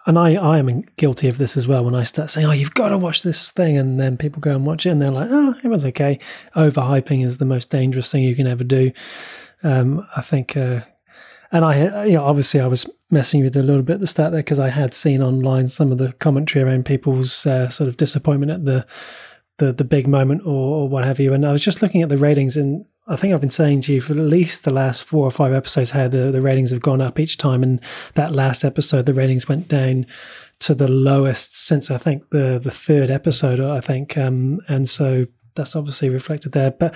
and I, I am guilty of this as well, when I start saying, oh, you've got to watch this thing, and then people go and watch it and they're like, oh, it was okay. Overhyping is the most dangerous thing you can ever do. Um, I think, uh, and I, you know, obviously I was messing with it a little bit at the start there because I had seen online some of the commentary around people's uh, sort of disappointment at the the the big moment or, or what have you. And I was just looking at the ratings, and I think I've been saying to you for at least the last four or five episodes how the, the ratings have gone up each time. And that last episode, the ratings went down to the lowest since I think the the third episode. I think, um, and so that's obviously reflected there. But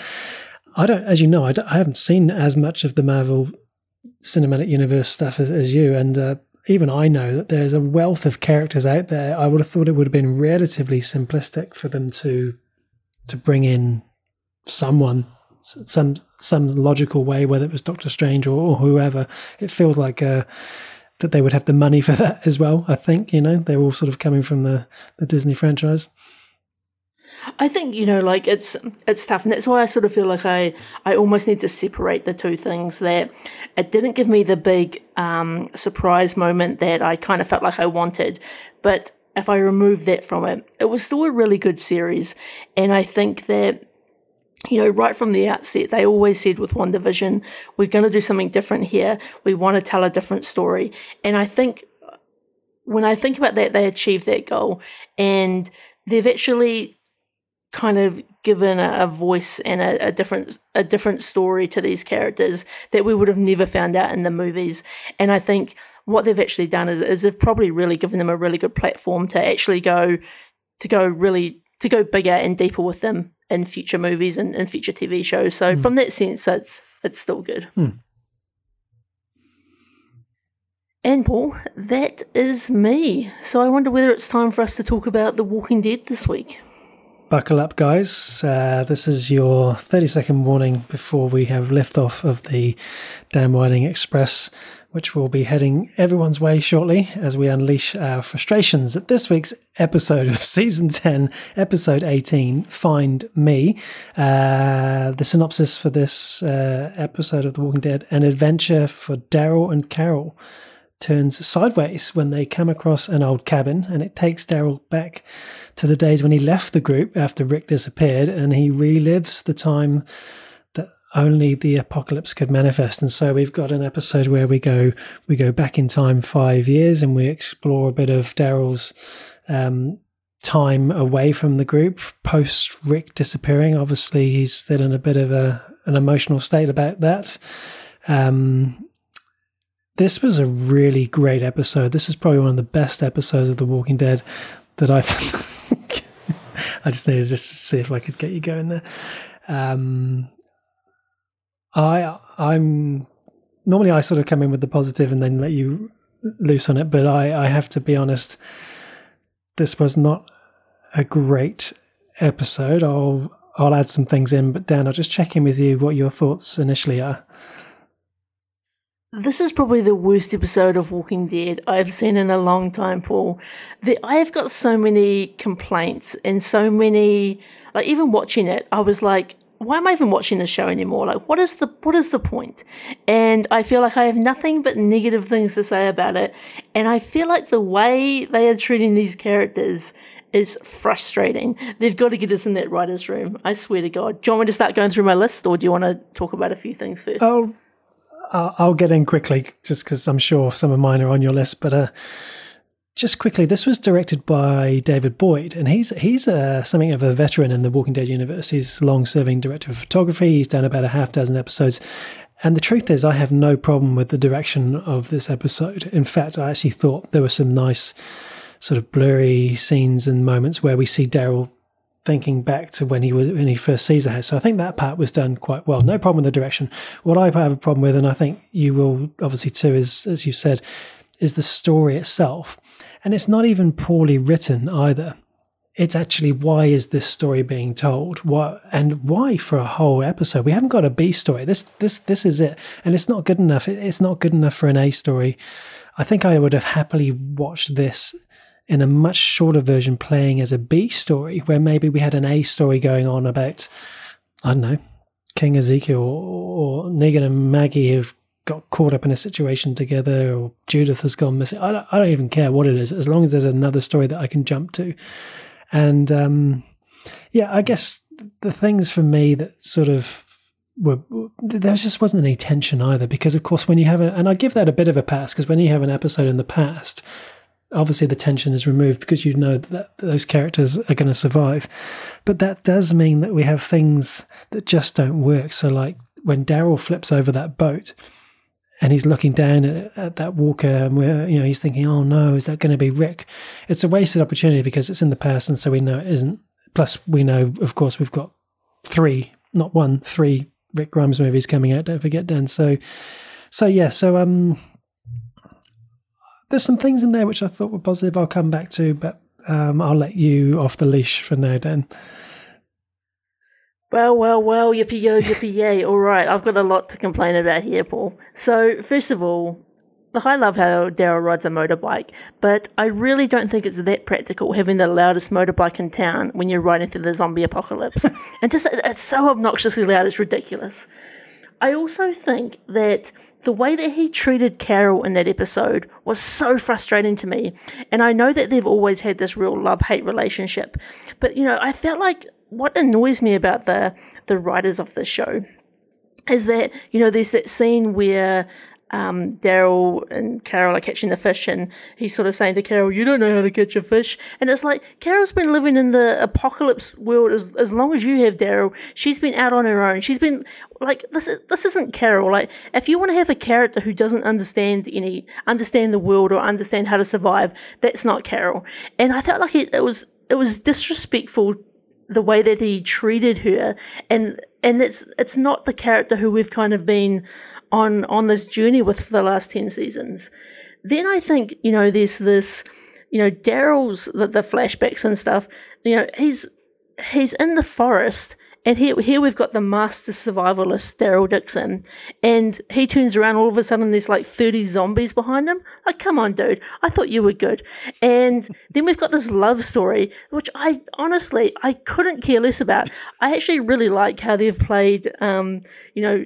I don't, as you know, I, I haven't seen as much of the Marvel cinematic universe stuff as, as you and uh, even I know that there's a wealth of characters out there. I would have thought it would have been relatively simplistic for them to to bring in someone some some logical way, whether it was Doctor Strange or, or whoever. It feels like uh, that they would have the money for that as well. I think you know they're all sort of coming from the the Disney franchise. I think you know, like it's it's tough, and that's why I sort of feel like I I almost need to separate the two things. That it didn't give me the big um, surprise moment that I kind of felt like I wanted, but if I remove that from it, it was still a really good series, and I think that you know, right from the outset, they always said with WandaVision, we're going to do something different here. We want to tell a different story. And I think when I think about that, they achieved that goal and they've actually kind of given a, a voice and a, a, different a different story to these characters that we would have never found out in the movies. And I think what they've actually done is, is they've probably really given them a really good platform to actually go to go really to go bigger and deeper with them in future movies and, and future TV shows. So mm. from that sense, it's it's still good. Mm. And Paul, that is me. So I wonder whether it's time for us to talk about The Walking Dead this week. Buckle up, guys. Uh, this is your 30 second warning before we have liftoff of the Dan Whiting Express, which will be heading everyone's way shortly as we unleash our frustrations at this week's episode of season 10, episode 18, Find Me. Uh, the synopsis for this uh, episode of The Walking Dead an adventure for Daryl and Carol turns sideways when they come across an old cabin, and it takes Daryl back to the days when he left the group after Rick disappeared, and he relives the time that only the apocalypse could manifest. And so we've got an episode where we go we go back in time five years, and we explore a bit of Daryl's. Um, time away from the group post Rick disappearing. Obviously, he's still in a bit of a an emotional state about that. Um, this was a really great episode. This is probably one of the best episodes of The Walking Dead that I've. I just needed just to see if I could get you going there. Um, I I'm normally I sort of come in with the positive and then let you loose on it, but I I have to be honest. This was not a great episode. I'll I'll add some things in, but Dan, I'll just check in with you what your thoughts initially are. This is probably the worst episode of Walking Dead I've seen in a long time, Paul. The, I have got so many complaints and so many, like even watching it, I was like, why am I even watching the show anymore? Like, what is the what is the point? And I feel like I have nothing but negative things to say about it. And I feel like the way they are treating these characters is frustrating. They've got to get us in that writer's room. I swear to God. Do you want me to start going through my list, or do you want to talk about a few things first? Oh, I'll get in quickly just because I'm sure some of mine are on your list. But uh, just quickly, this was directed by David Boyd, and he's he's uh, something of a veteran in the Walking Dead universe. He's long-serving director of photography. He's done about a half dozen episodes. And the truth is, I have no problem with the direction of this episode. In fact, I actually thought there were some nice, sort of blurry scenes and moments where we see Daryl thinking back to when he was when he first sees the house. So I think that part was done quite well. No problem with the direction. What I have a problem with, and I think you will obviously too, is as you said, is the story itself. And it's not even poorly written either. It's actually why is this story being told? What and why for a whole episode? We haven't got a B story. This this this is it, and it's not good enough. It's not good enough for an A story. I think I would have happily watched this in a much shorter version playing as a B story, where maybe we had an A story going on about, I don't know, King Ezekiel or, or Negan and Maggie have got caught up in a situation together, or Judith has gone missing. I don't, I don't even care what it is, as long as there's another story that I can jump to. And um, yeah, I guess the things for me that sort of were there just wasn't any tension either because of course when you have a and I give that a bit of a pass because when you have an episode in the past obviously the tension is removed because you know that those characters are going to survive. But that does mean that we have things that just don't work. So, like when Daryl flips over that boat and he's looking down at, at that walker, and we're, you know, he's thinking, "Oh no, is that going to be Rick?" It's a wasted opportunity because it's in the past, and so we know it isn't. Plus, we know, of course, we've got three, not one, three Rick Grimes movies coming out. Don't forget, Dan. So, so yeah, so um there's some things in there which I thought were positive. I'll come back to, but um, I'll let you off the leash for now, Dan. Well, well, well, yippee yo, yippee yay. All right, I've got a lot to complain about here, Paul. So, first of all, look, I love how Daryl rides a motorbike, but I really don't think it's that practical having the loudest motorbike in town when you're riding through the zombie apocalypse. and just, it's so obnoxiously loud, it's ridiculous. I also think that the way that he treated Carol in that episode was so frustrating to me. And I know that they've always had this real love hate relationship, but you know, I felt like what annoys me about the the writers of the show is that you know there's that scene where um, Daryl and Carol are catching the fish, and he's sort of saying to Carol, "You don't know how to catch a fish." And it's like Carol's been living in the apocalypse world as as long as you have, Daryl. She's been out on her own. She's been like this. Is, this isn't Carol. Like if you want to have a character who doesn't understand any understand the world or understand how to survive, that's not Carol. And I felt like it, it was it was disrespectful the way that he treated her, and and it's it's not the character who we've kind of been on on this journey with the last 10 seasons. Then I think, you know, there's this, you know, Daryl's the, the flashbacks and stuff, you know, he's he's in the forest and here, here we've got the master survivalist, Daryl Dixon, and he turns around all of a sudden there's like 30 zombies behind him. Like, come on, dude. I thought you were good. And then we've got this love story, which I honestly, I couldn't care less about. I actually really like how they've played, um, you know,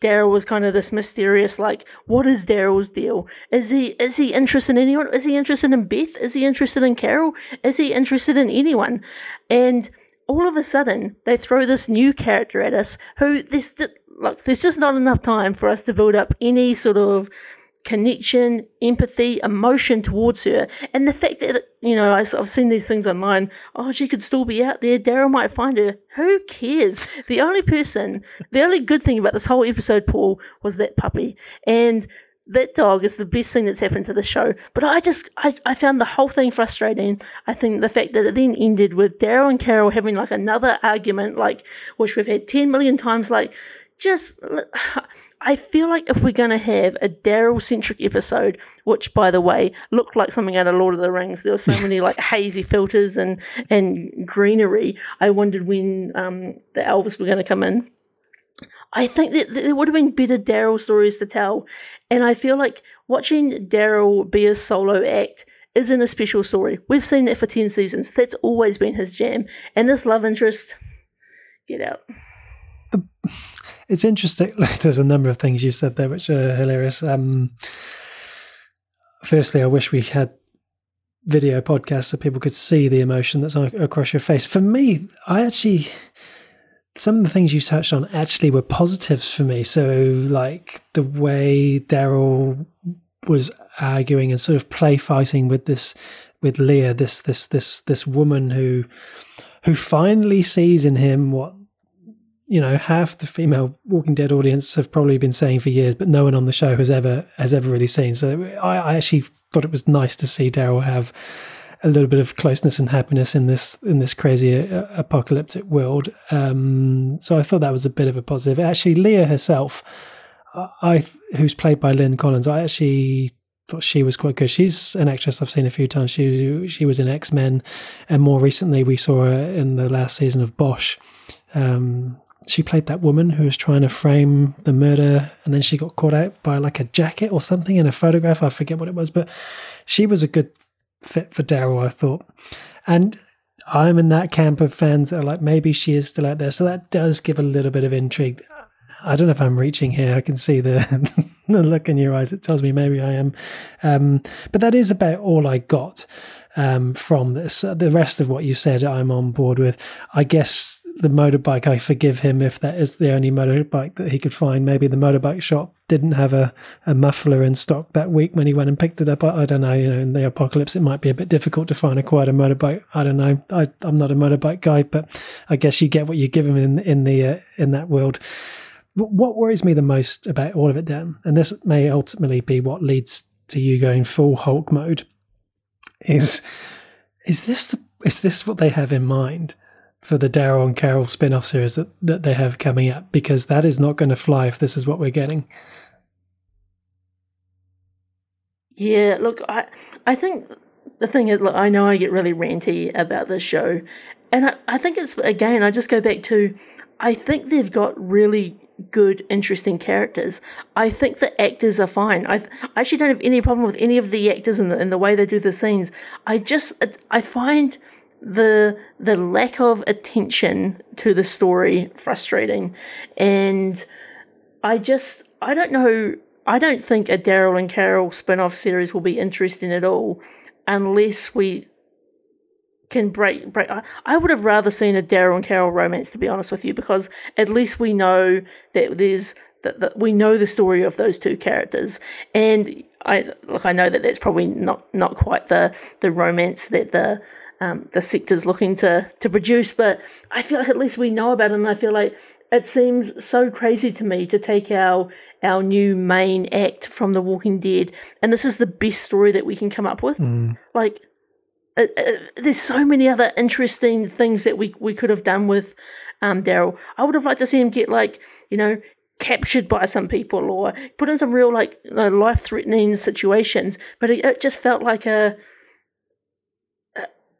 Daryl was kind of this mysterious, like, what is Daryl's deal? Is he is he interested in anyone? Is he interested in Beth? Is he interested in Carol? Is he interested in anyone? And all of a sudden, they throw this new character at us who this like there's just not enough time for us to build up any sort of connection, empathy, emotion towards her. And the fact that, you know, I've seen these things online. Oh, she could still be out there. Daryl might find her. Who cares? The only person, the only good thing about this whole episode, Paul, was that puppy. And that dog is the best thing that's happened to the show. But I just, I, I found the whole thing frustrating. I think the fact that it then ended with Daryl and Carol having like another argument, like, which we've had 10 million times, like, just I feel like if we're going to have a Daryl centric episode, which by the way looked like something out of Lord of the Rings, there were so many like hazy filters and and greenery. I wondered when um, the elves were going to come in. I think that there would have been better Daryl stories to tell. And I feel like watching Daryl be a solo act isn't a special story. We've seen that for 10 seasons. That's always been his jam. And this love interest, get out. It's interesting. There's a number of things you've said there which are hilarious. Um, firstly, I wish we had video podcasts so people could see the emotion that's across your face. For me, I actually some of the things you touched on actually were positives for me. So, like the way Daryl was arguing and sort of play fighting with this, with Leah, this this this this woman who, who finally sees in him what, you know, half the female Walking Dead audience have probably been saying for years, but no one on the show has ever has ever really seen. So, I, I actually thought it was nice to see Daryl have a little bit of closeness and happiness in this in this crazy uh, apocalyptic world. Um, so I thought that was a bit of a positive. Actually, Leah herself, I who's played by Lynn Collins, I actually thought she was quite good. She's an actress I've seen a few times. She she was in X Men, and more recently we saw her in the last season of Bosch. Um, she played that woman who was trying to frame the murder and then she got caught out by like a jacket or something in a photograph. I forget what it was, but she was a good fit for Daryl, I thought. And I'm in that camp of fans that are like, maybe she is still out there. So that does give a little bit of intrigue. I don't know if I'm reaching here. I can see the, the look in your eyes. It tells me maybe I am. Um, but that is about all I got um, from this. The rest of what you said, I'm on board with. I guess the motorbike, I forgive him if that is the only motorbike that he could find. Maybe the motorbike shop didn't have a, a muffler in stock that week when he went and picked it up. I, I, don't know. You know, in the apocalypse, it might be a bit difficult to find a quite a motorbike. I don't know. I, am not a motorbike guy, but I guess you get what you give him in in the uh, in that world. What worries me the most about all of it, Dan, and this may ultimately be what leads to you going full Hulk mode, is is this the, is this what they have in mind? For the Daryl and Carol spin off series that, that they have coming up because that is not going to fly if this is what we're getting. Yeah, look, I I think the thing is, look, I know I get really ranty about this show, and I, I think it's again, I just go back to, I think they've got really good, interesting characters. I think the actors are fine. I, I actually don't have any problem with any of the actors and the, and the way they do the scenes. I just I find the the lack of attention to the story frustrating. And i just i don't know i don't think a daryl and carol spin-off series will be interesting at all unless we can break break I, I would have rather seen a daryl and carol romance to be honest with you because at least we know that there's that, that we know the story of those two characters. And i look i know that that's probably not not quite the the romance that the um, the sector's looking to to produce. But I feel like at least we know about it, and I feel like it seems so crazy to me to take our our new main act from The Walking Dead, and this is the best story that we can come up with. Mm. Like, uh, uh, there's so many other interesting things that we we could have done with um, Daryl. I would have liked to see him get like you know captured by some people or put in some real like life threatening situations, but it, it just felt like a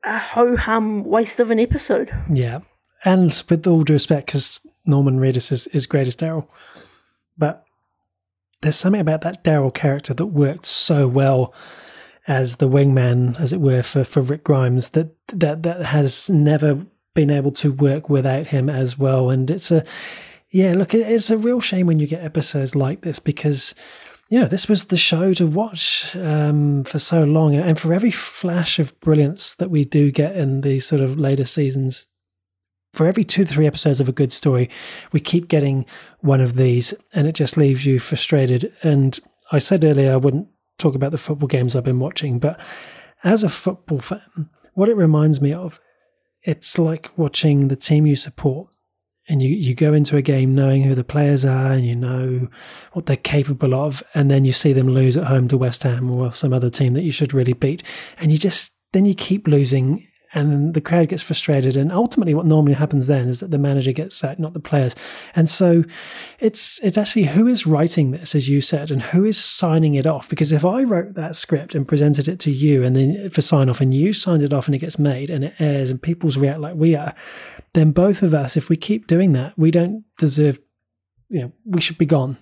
a ho hum waste of an episode. Yeah. And with all due respect, because Norman Reedus is, is great as Daryl, but there's something about that Daryl character that worked so well as the wingman, as it were, for, for Rick Grimes that, that that has never been able to work without him as well. And it's a yeah, look, it's a real shame when you get episodes like this because yeah, this was the show to watch um, for so long. And for every flash of brilliance that we do get in these sort of later seasons, for every two, three episodes of a good story, we keep getting one of these, and it just leaves you frustrated. And I said earlier I wouldn't talk about the football games I've been watching, but as a football fan, what it reminds me of, it's like watching the team you support and you, you go into a game knowing who the players are and you know what they're capable of, and then you see them lose at home to West Ham or some other team that you should really beat, and you just then you keep losing and the crowd gets frustrated. And ultimately, what normally happens then is that the manager gets sacked, not the players. And so, it's it's actually who is writing this, as you said, and who is signing it off. Because if I wrote that script and presented it to you, and then for sign off, and you signed it off, and it gets made, and it airs, and people's react like we are, then both of us, if we keep doing that, we don't deserve you know we should be gone.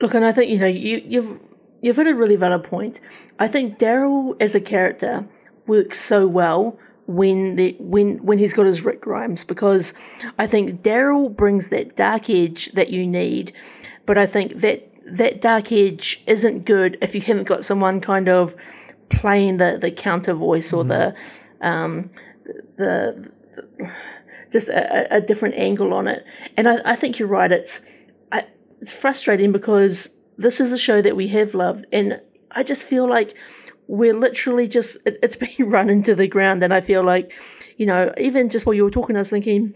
Look, and I think you know you you've you've hit a really valid point. I think Daryl as a character works so well when the when when he's got his Rick Grimes because I think Daryl brings that dark edge that you need, but I think that that dark edge isn't good if you haven't got someone kind of playing the the counter voice or the um the, the just a, a, different angle on it. And I, I think you're right. It's I, it's frustrating because this is a show that we have loved, and I just feel like we're literally just it, it's being run into the ground. And I feel like, you know, even just while you were talking, I was thinking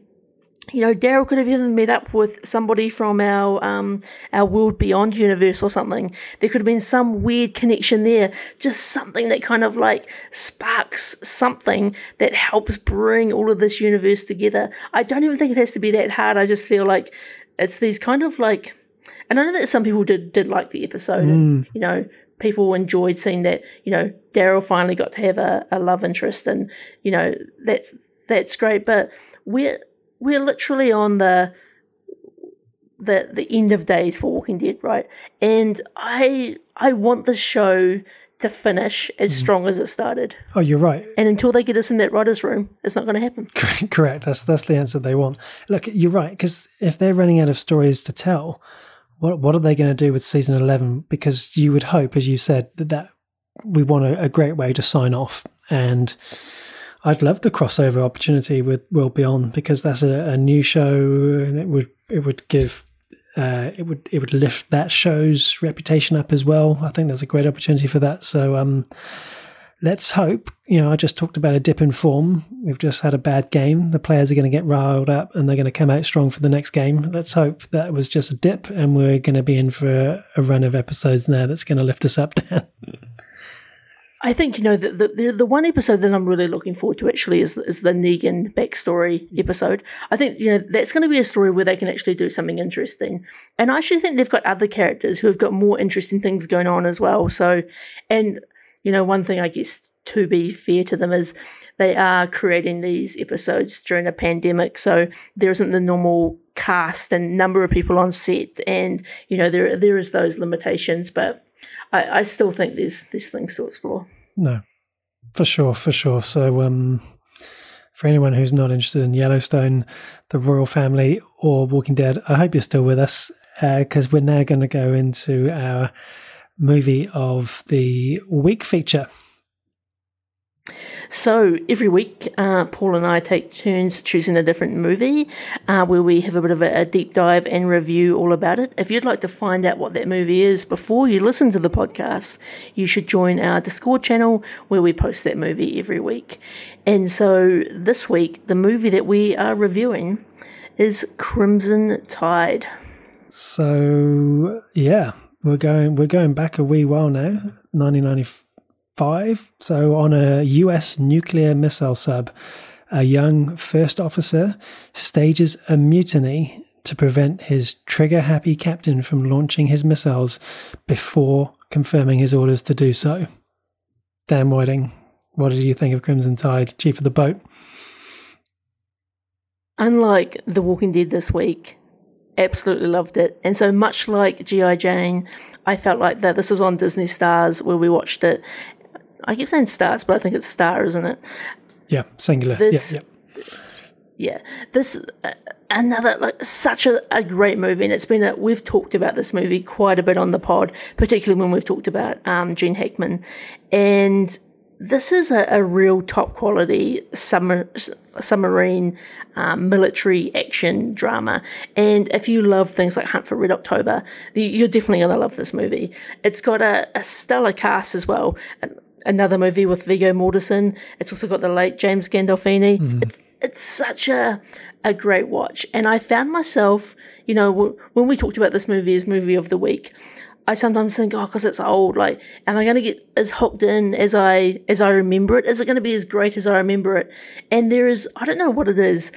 you know, Daryl could have even met up with somebody from our um, our World Beyond universe or something. There could have been some weird connection there, just something that kind of like sparks something that helps bring all of this universe together. I don't even think it has to be that hard. I just feel like it's these kind of like, and I know that some people did did like the episode, mm. and you know, people enjoyed seeing that. You know, Daryl finally got to have a, a love interest, and you know, that's that's great, but we're we're literally on the the the end of days for Walking Dead, right? And I I want the show to finish as mm. strong as it started. Oh, you're right. And until they get us in that writers' room, it's not going to happen. Correct. That's that's the answer they want. Look, you're right because if they're running out of stories to tell, what what are they going to do with season eleven? Because you would hope, as you said, that, that we want a, a great way to sign off and I'd love the crossover opportunity with World Beyond because that's a, a new show and it would it would give uh, it would it would lift that show's reputation up as well. I think there's a great opportunity for that. So um, let's hope. You know, I just talked about a dip in form. We've just had a bad game. The players are going to get riled up and they're going to come out strong for the next game. Let's hope that was just a dip and we're going to be in for a run of episodes now that's going to lift us up. Then. I think you know the, the the one episode that I'm really looking forward to actually is is the Negan backstory episode. I think you know that's going to be a story where they can actually do something interesting, and I actually think they've got other characters who have got more interesting things going on as well. So, and you know, one thing I guess to be fair to them is they are creating these episodes during a pandemic, so there isn't the normal cast and number of people on set, and you know there there is those limitations, but I, I still think there's there's things to explore. No, for sure, for sure. So, um, for anyone who's not interested in Yellowstone, the royal family, or Walking Dead, I hope you're still with us because uh, we're now going to go into our movie of the week feature. So every week, uh, Paul and I take turns choosing a different movie uh, where we have a bit of a, a, deep dive and review all about it. If you'd like to find out what that movie is before you listen to the podcast, you should join our Discord channel where we post that movie every week. And so this week, the movie that we are reviewing is Crimson Tide. So yeah, we're going we're going back a wee while now, 1995. So, on a US nuclear missile sub, a young first officer stages a mutiny to prevent his trigger happy captain from launching his missiles before confirming his orders to do so. Dan Whiting, what did you think of Crimson Tide, chief of the boat? Unlike The Walking Dead this week, absolutely loved it. And so much like G.I. Jane, I felt like that this was on Disney Stars where we watched it I keep saying stars, but I think it's star, isn't it? Yeah, singular. This, yeah, yeah. yeah. This uh, another like such a, a great movie, and it's been a, we've talked about this movie quite a bit on the pod, particularly when we've talked about um, Gene Hackman, and this is a, a real top quality summer, submarine um, military action drama. And if you love things like Hunt for Red October, you're definitely going to love this movie. It's got a, a stellar cast as well another movie with Viggo Mortensen. It's also got the late James Gandolfini. Mm. It's it's such a a great watch, and I found myself, you know, when we talked about this movie as movie of the week. I sometimes think, oh, because it's old. Like, am I going to get as hooked in as I as I remember it? Is it going to be as great as I remember it? And there is, I don't know what it is,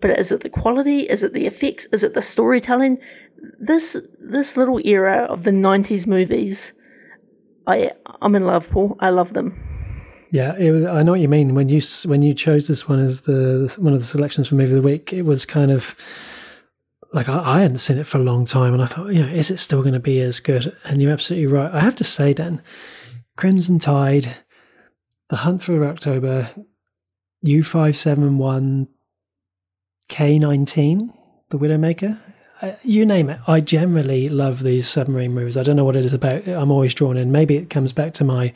but is it the quality? Is it the effects? Is it the storytelling? This this little era of the '90s movies I I'm in love, Paul. I love them. Yeah, was, I know what you mean. When you when you chose this one as the one of the selections for movie of the week, it was kind of like I, I hadn't seen it for a long time, and I thought, you know, is it still going to be as good? And you're absolutely right. I have to say, Dan, Crimson Tide, The Hunt for October, U five seven one, K nineteen, The Widowmaker. You name it. I generally love these submarine movies. I don't know what it is about. I'm always drawn in. Maybe it comes back to my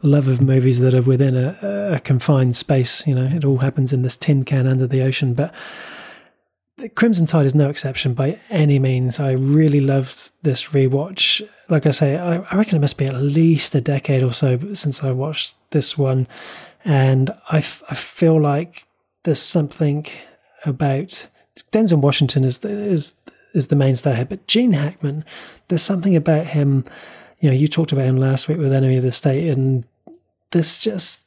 love of movies that are within a, a confined space. You know, it all happens in this tin can under the ocean. But Crimson Tide is no exception by any means. I really loved this rewatch. Like I say, I, I reckon it must be at least a decade or so since I watched this one. And I, f- I feel like there's something about Denzel Washington is the, is is the mainstay here, but Gene Hackman, there's something about him. You know, you talked about him last week with Enemy of the State, and this just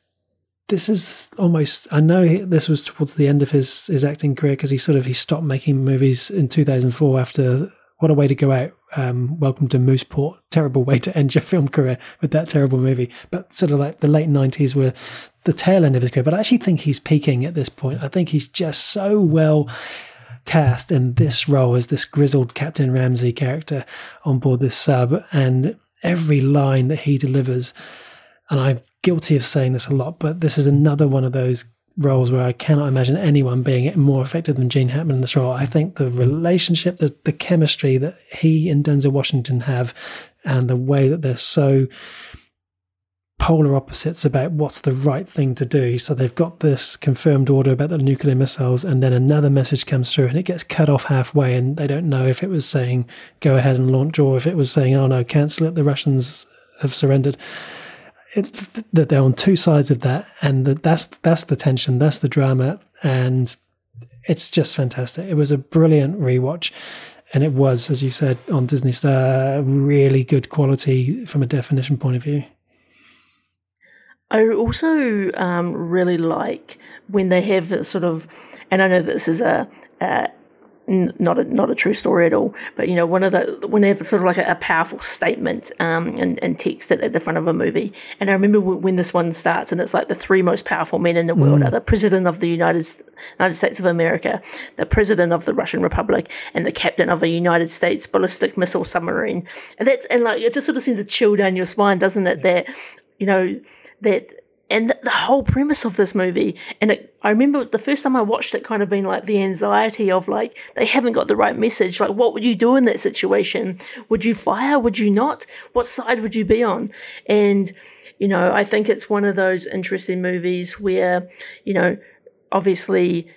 this is almost. I know this was towards the end of his his acting career because he sort of he stopped making movies in 2004 after What a Way to Go Out. Um, Welcome to Mooseport. Terrible way to end your film career with that terrible movie. But sort of like the late 90s were the tail end of his career. But I actually think he's peaking at this point. I think he's just so well cast in this role as this grizzled Captain Ramsey character on board this sub, and every line that he delivers. And I'm guilty of saying this a lot, but this is another one of those roles where I cannot imagine anyone being more effective than Gene Hackman in this role. I think the relationship, the, the chemistry that he and Denzel Washington have, and the way that they're so polar opposites about what's the right thing to do. So they've got this confirmed order about the nuclear missiles, and then another message comes through and it gets cut off halfway, and they don't know if it was saying go ahead and launch or if it was saying, oh no, cancel it, the Russians have surrendered. That they're on two sides of that, and that's that's the tension, that's the drama, and it's just fantastic. It was a brilliant rewatch and it was, as you said, on Disney Star, really good quality from a definition point of view. I also um, really like when they have sort of, and I know this is a, a not a not a true story at all, but you know, one of the when they have sort of like a, a powerful statement um, and, and text at, at, the front of a movie. And I remember when this one starts, and it's like the three most powerful men in the world mm. are the president of the United United States of America, the president of the Russian Republic, and the captain of a United States ballistic missile submarine. And that's and like it just sort of sends a chill down your spine, doesn't it? That you know that and the, the whole premise of this movie and it, i remember the first time i watched it kind of being like the anxiety of like they haven't got the right message like what would you do in that situation? Would you fire? Would you not? What side would you be on? And you know i think it's one of those interesting movies where you know obviously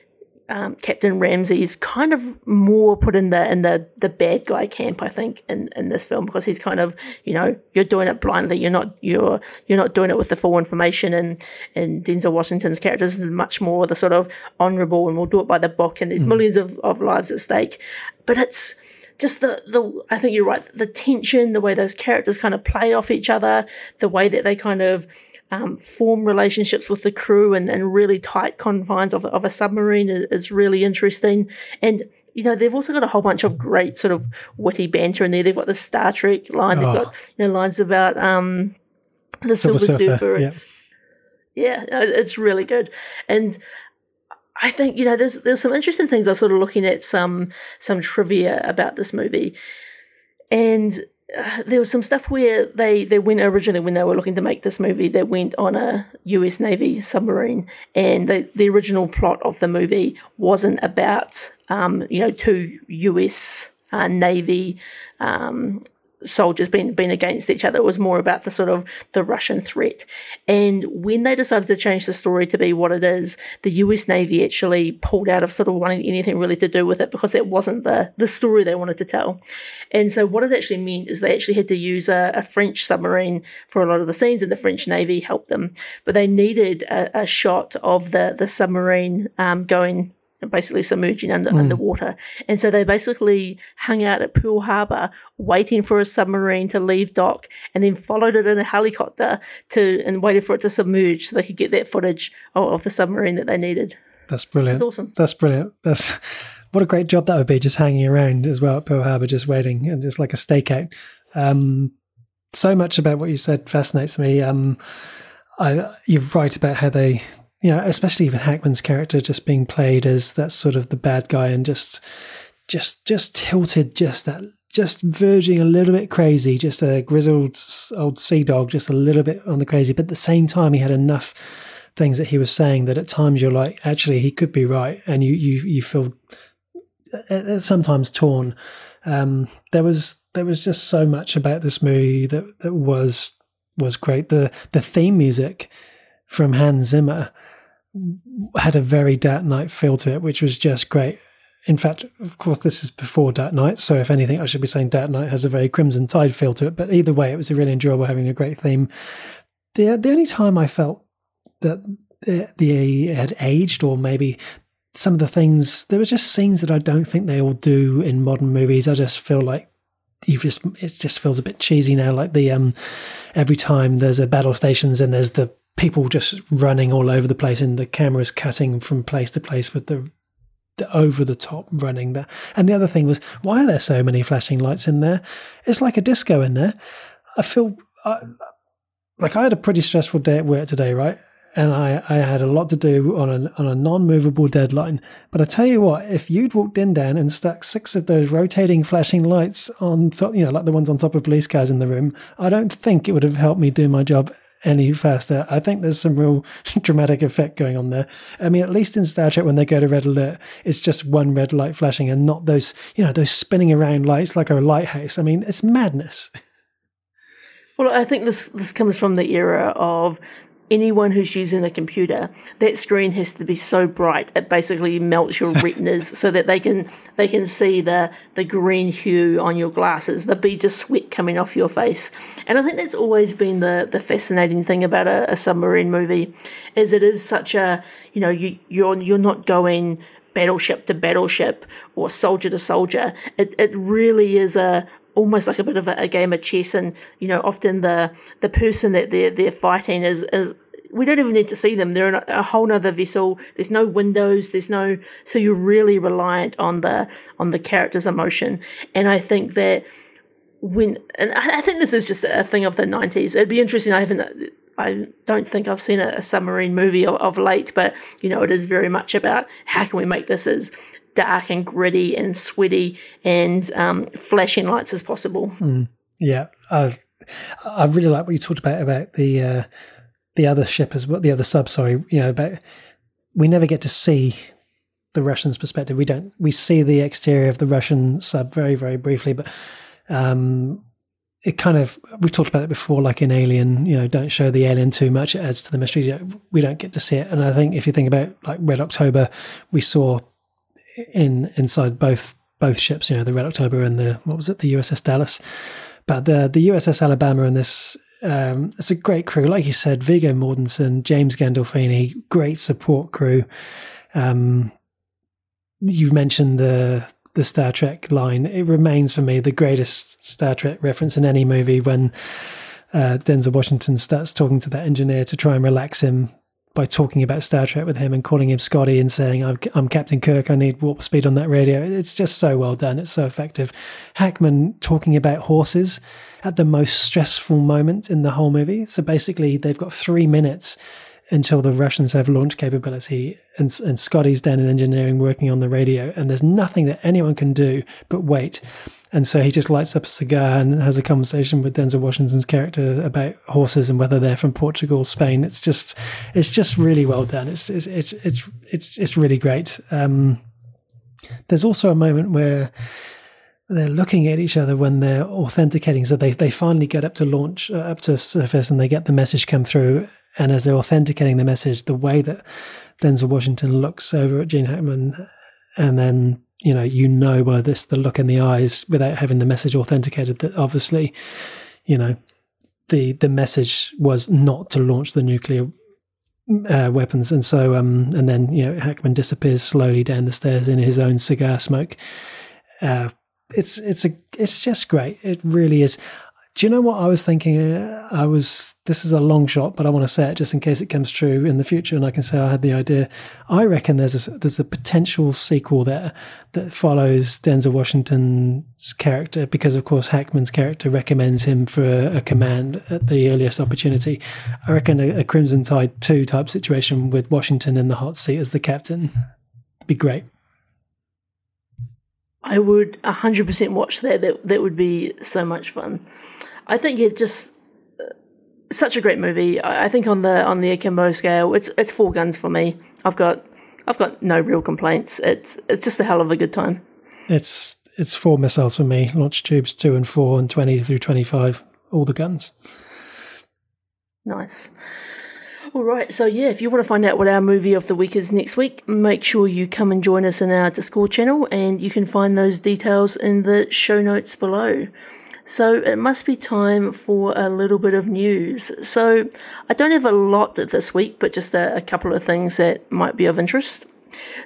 um, Captain Ramsey is kind of more put in the in the the bad guy camp, I think, in, in this film because he's kind of you know you're doing it blindly. You're not you're you're not doing it with the full information. And and Denzel Washington's character is much more the sort of honourable and we'll do it by the book. And there's mm. millions of, of lives at stake, but it's just the the I think you're right. The tension, the way those characters kind of play off each other, the way that they kind of um, form relationships with the crew and, and really tight confines of, of a submarine is, is really interesting. And you know, they've also got a whole bunch of great sort of witty banter in there. They've got the Star Trek line. They've got, oh. you know, lines about, um, the Silver, Silver Surfer. Surfer. It's, yeah. yeah, it's really good. And I think, you know, there's, there's some interesting things. I was sort of looking at some, some trivia about this movie and there was some stuff where they, they went originally when they were looking to make this movie, they went on a US Navy submarine, and the, the original plot of the movie wasn't about, um, you know, two US uh, Navy um, soldiers being being against each other. It was more about the sort of the Russian threat. And when they decided to change the story to be what it is, the US Navy actually pulled out of sort of wanting anything really to do with it because it wasn't the the story they wanted to tell. And so what it actually meant is they actually had to use a, a French submarine for a lot of the scenes, and the French Navy helped them. But they needed a, a shot of the the submarine um, going basically submerging under mm. underwater. And so they basically hung out at Pearl Harbor waiting for a submarine to leave dock and then followed it in a helicopter to and waited for it to submerge so they could get that footage of, of the submarine that they needed. That's brilliant. That's awesome. That's brilliant. That's what a great job that would be just hanging around as well at Pearl Harbor, just waiting and just like a stakeout. Um, so much about what you said fascinates me. Um, I, you're right about how they you know, especially with Hackman's character just being played as that sort of the bad guy and just just just tilted, just that, just verging a little bit crazy, just a grizzled old sea dog, just a little bit on the crazy. But at the same time, he had enough things that he was saying that at times you're like, actually, he could be right, and you you you feel uh, uh, sometimes torn. Um, there was there was just so much about this movie that that was was great. The the theme music from Hans Zimmer had a very Dark Knight feel to it, which was just great. In fact, of course, this is before Dark Knight, so if anything, I should be saying Dark Knight has a very Crimson Tide feel to it. But either way, it was really enjoyable having a great theme. The the only time I felt that the, the had aged, or maybe some of the things there were just scenes that I don't think they all do in modern movies. I just feel like you just it just feels a bit cheesy now. Like the um every time there's a battle stations and there's the people just running all over the place and the camera's cutting from place to place with the the over the top running there. And the other thing was, why are there so many flashing lights in there? It's like a disco in there. I feel I, like I had a pretty stressful day at work today, right? And I, I had a lot to do on a, on a non movable deadline. But I tell you what, if you'd walked in, Dan, and stuck six of those rotating flashing lights on top, you know, like the ones on top of police cars in the room, I don't think it would have helped me do my job any faster. I think there's some real dramatic effect going on there. I mean, at least in Star Trek, when they go to red alert, it's just one red light flashing and not those, you know, those spinning around lights like a lighthouse. I mean, it's madness. Well, I think this this comes from the era of anyone who's using a computer, that screen has to be so bright it basically melts your retinas so that they can they can see the the green hue on your glasses, the beads of sweat coming off your face. And I think that's always been the the fascinating thing about a, a submarine movie, is it is such a you know you you're you're not going battleship to battleship or soldier to soldier. It it really is a almost like a bit of a, a, game of chess and you know often the the person that they're they're fighting is is we don't even need to see them. They're in a, a whole nother vessel. There's no windows. There's no, so you're really reliant on the, on the character's emotion. And I think that when, and I think this is just a thing of the 90s. It'd be interesting. I haven't, I don't think I've seen a, a submarine movie of, of, late, but you know, it is very much about how can we make this as dark and gritty and sweaty and um, flashing lights as possible. Mm, yeah, I I really like what you talked about about the uh, the other ship as well, the other sub. Sorry, you know, but we never get to see the Russians' perspective. We don't. We see the exterior of the Russian sub very, very briefly, but um, it kind of we've talked about it before, like in Alien. You know, don't show the alien too much; it adds to the mystery. We don't get to see it, and I think if you think about like Red October, we saw in inside both both ships. You know, the Red October and the what was it, the USS Dallas. But the the USS Alabama and this um, it's a great crew, like you said. Viggo Mortensen, James Gandolfini, great support crew. Um, you've mentioned the the Star Trek line. It remains for me the greatest Star Trek reference in any movie when uh, Denzel Washington starts talking to that engineer to try and relax him by talking about Star Trek with him and calling him Scotty and saying, I'm, I'm Captain Kirk, I need warp speed on that radio. It's just so well done. It's so effective. Hackman talking about horses at the most stressful moment in the whole movie. So basically, they've got three minutes until the Russians have launch capability, and, and Scotty's down in engineering working on the radio, and there's nothing that anyone can do but wait. And so he just lights up a cigar and has a conversation with Denzel Washington's character about horses and whether they're from Portugal, or Spain. It's just, it's just really well done. It's, it's, it's, it's, it's, it's really great. Um, there's also a moment where they're looking at each other when they're authenticating. So they, they finally get up to launch, uh, up to surface, and they get the message come through. And as they're authenticating the message, the way that Denzel Washington looks over at Gene Hackman, and then you know you know by this the look in the eyes without having the message authenticated that obviously, you know, the the message was not to launch the nuclear uh, weapons, and so um, and then you know Hackman disappears slowly down the stairs in his own cigar smoke. Uh, it's it's a it's just great. It really is. Do you know what I was thinking? Uh, I was this is a long shot, but I want to say it just in case it comes true in the future, and I can say I had the idea. I reckon there's a, there's a potential sequel there that follows Denzel Washington's character because, of course, Hackman's character recommends him for a command at the earliest opportunity. I reckon a, a Crimson Tide two type situation with Washington in the hot seat as the captain be great. I would 100% watch that. That that would be so much fun. I think it just uh, such a great movie. I, I think on the on the akimbo scale, it's it's four guns for me. I've got I've got no real complaints. It's it's just a hell of a good time. It's it's four missiles for me. Launch tubes two and four and twenty through twenty five. All the guns. Nice. All right, so yeah, if you want to find out what our movie of the week is next week, make sure you come and join us in our Discord channel, and you can find those details in the show notes below. So it must be time for a little bit of news. So I don't have a lot this week, but just a, a couple of things that might be of interest.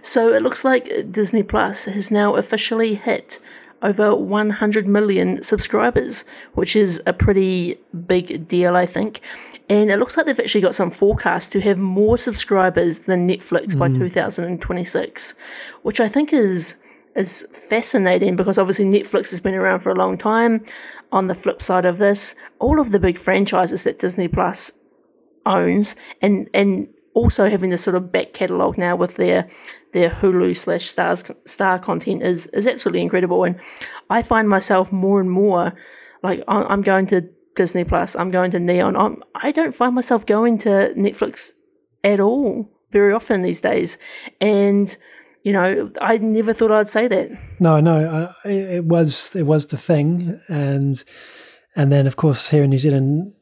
So it looks like Disney Plus has now officially hit over 100 million subscribers, which is a pretty big deal, I think. And it looks like they've actually got some forecasts to have more subscribers than Netflix mm. by 2026, which I think is is fascinating because obviously Netflix has been around for a long time. On the flip side of this, all of the big franchises that Disney Plus owns and and also having this sort of back catalogue now with their their Hulu slash stars star content is is absolutely incredible. And I find myself more and more like I'm going to Disney Plus, I'm going to Neon. I'm, I don't find myself going to Netflix at all very often these days, and you know I never thought I'd say that. No, no, I, it was it was the thing, and and then of course here in New Zealand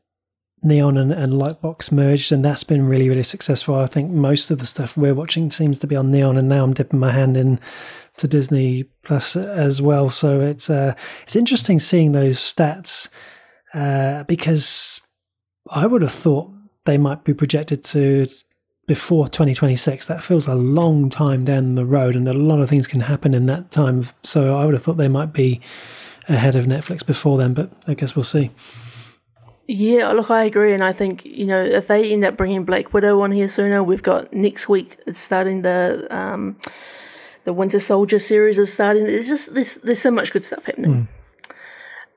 Neon and, and Lightbox merged, and that's been really, really successful. I think most of the stuff we're watching seems to be on Neon, and now I'm dipping my hand in to Disney Plus as well. So it's uh, it's interesting seeing those stats uh, because I would have thought they might be projected to before 2026. That feels a long time down the road, and a lot of things can happen in that time. So I would have thought they might be ahead of Netflix before then, but I guess we'll see. Yeah, look, I agree, and I think you know if they end up bringing Black Widow on here sooner, we've got next week. It's starting the um, the Winter Soldier series is starting. There's just there's there's so much good stuff happening. Mm.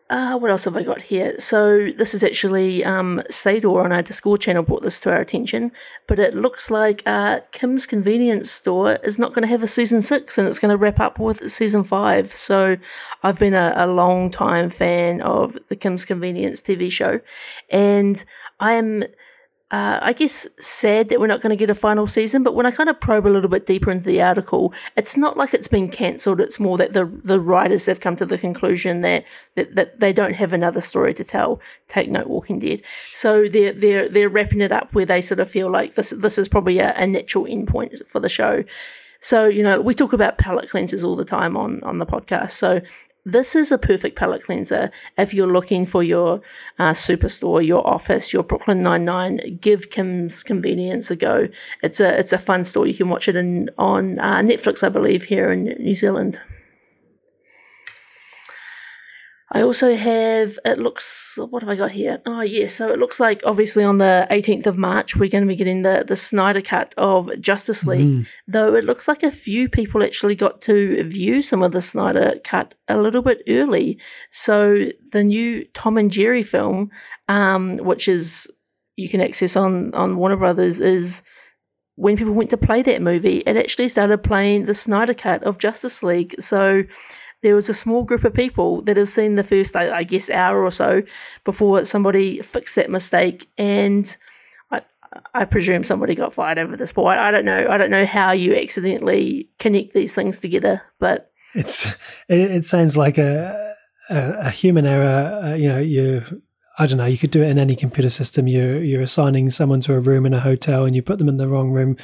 Uh, what else have I got here? So this is actually um, Sador on our Discord channel brought this to our attention, but it looks like uh, Kim's Convenience Store is not going to have a season six, and it's going to wrap up with season five. So I've been a, a long time fan of the Kim's Convenience TV show, and I am uh, I guess, sad that we're not going to get a final season. But when I kind of probe a little bit deeper into the article, it's not like it's been cancelled. It's more that the the writers have come to the conclusion that, that that they don't have another story to tell. Take note, Walking Dead. So they're they're they're wrapping it up where they sort of feel like this this is probably a, a natural endpoint for the show. So, you know, we talk about palate cleansers all the time on, on the podcast. So this is a perfect palate cleanser if you're looking for your uh, superstore, your office, your Brooklyn Nine Nine. Give Kim's Convenience a go. It's a it's a fun store. You can watch it in on uh, Netflix, I believe, here in New Zealand. I also have, it looks, what have I got here? Oh, yeah, so it looks like obviously on the 18th of March, we're going to be getting the, the Snyder cut of Justice League, mm. though it looks like a few people actually got to view some of the Snyder cut a little bit early. So the new Tom and Jerry film, um, which is, you can access on, on Warner Brothers, is when people went to play that movie, it actually started playing the Snyder cut of Justice League. So, there was a small group of people that have seen the first, I, guess, hour or so before somebody fixed that mistake, and I, I presume somebody got fired over this. But I, I don't know. I don't know how you accidentally connect these things together, but it's it, it sounds like a a, a human error. Uh, you know, you I don't know. You could do it in any computer system. You're you're assigning someone to a room in a hotel, and you put them in the wrong room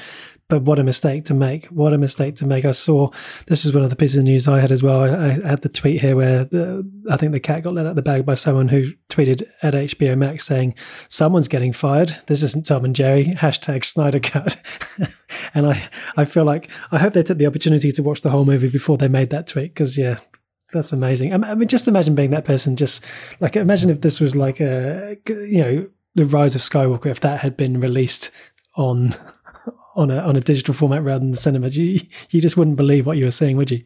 but what a mistake to make! What a mistake to make! I saw this is one of the pieces of news I had as well. I, I had the tweet here where the, I think the cat got let out of the bag by someone who tweeted at HBO Max saying, "Someone's getting fired. This isn't Tom and Jerry." Hashtag Snyder Cut. and I, I feel like I hope they took the opportunity to watch the whole movie before they made that tweet because yeah, that's amazing. I mean, just imagine being that person. Just like imagine if this was like a you know the Rise of Skywalker if that had been released on on a on a digital format rather than the cinema. You you just wouldn't believe what you were seeing, would you?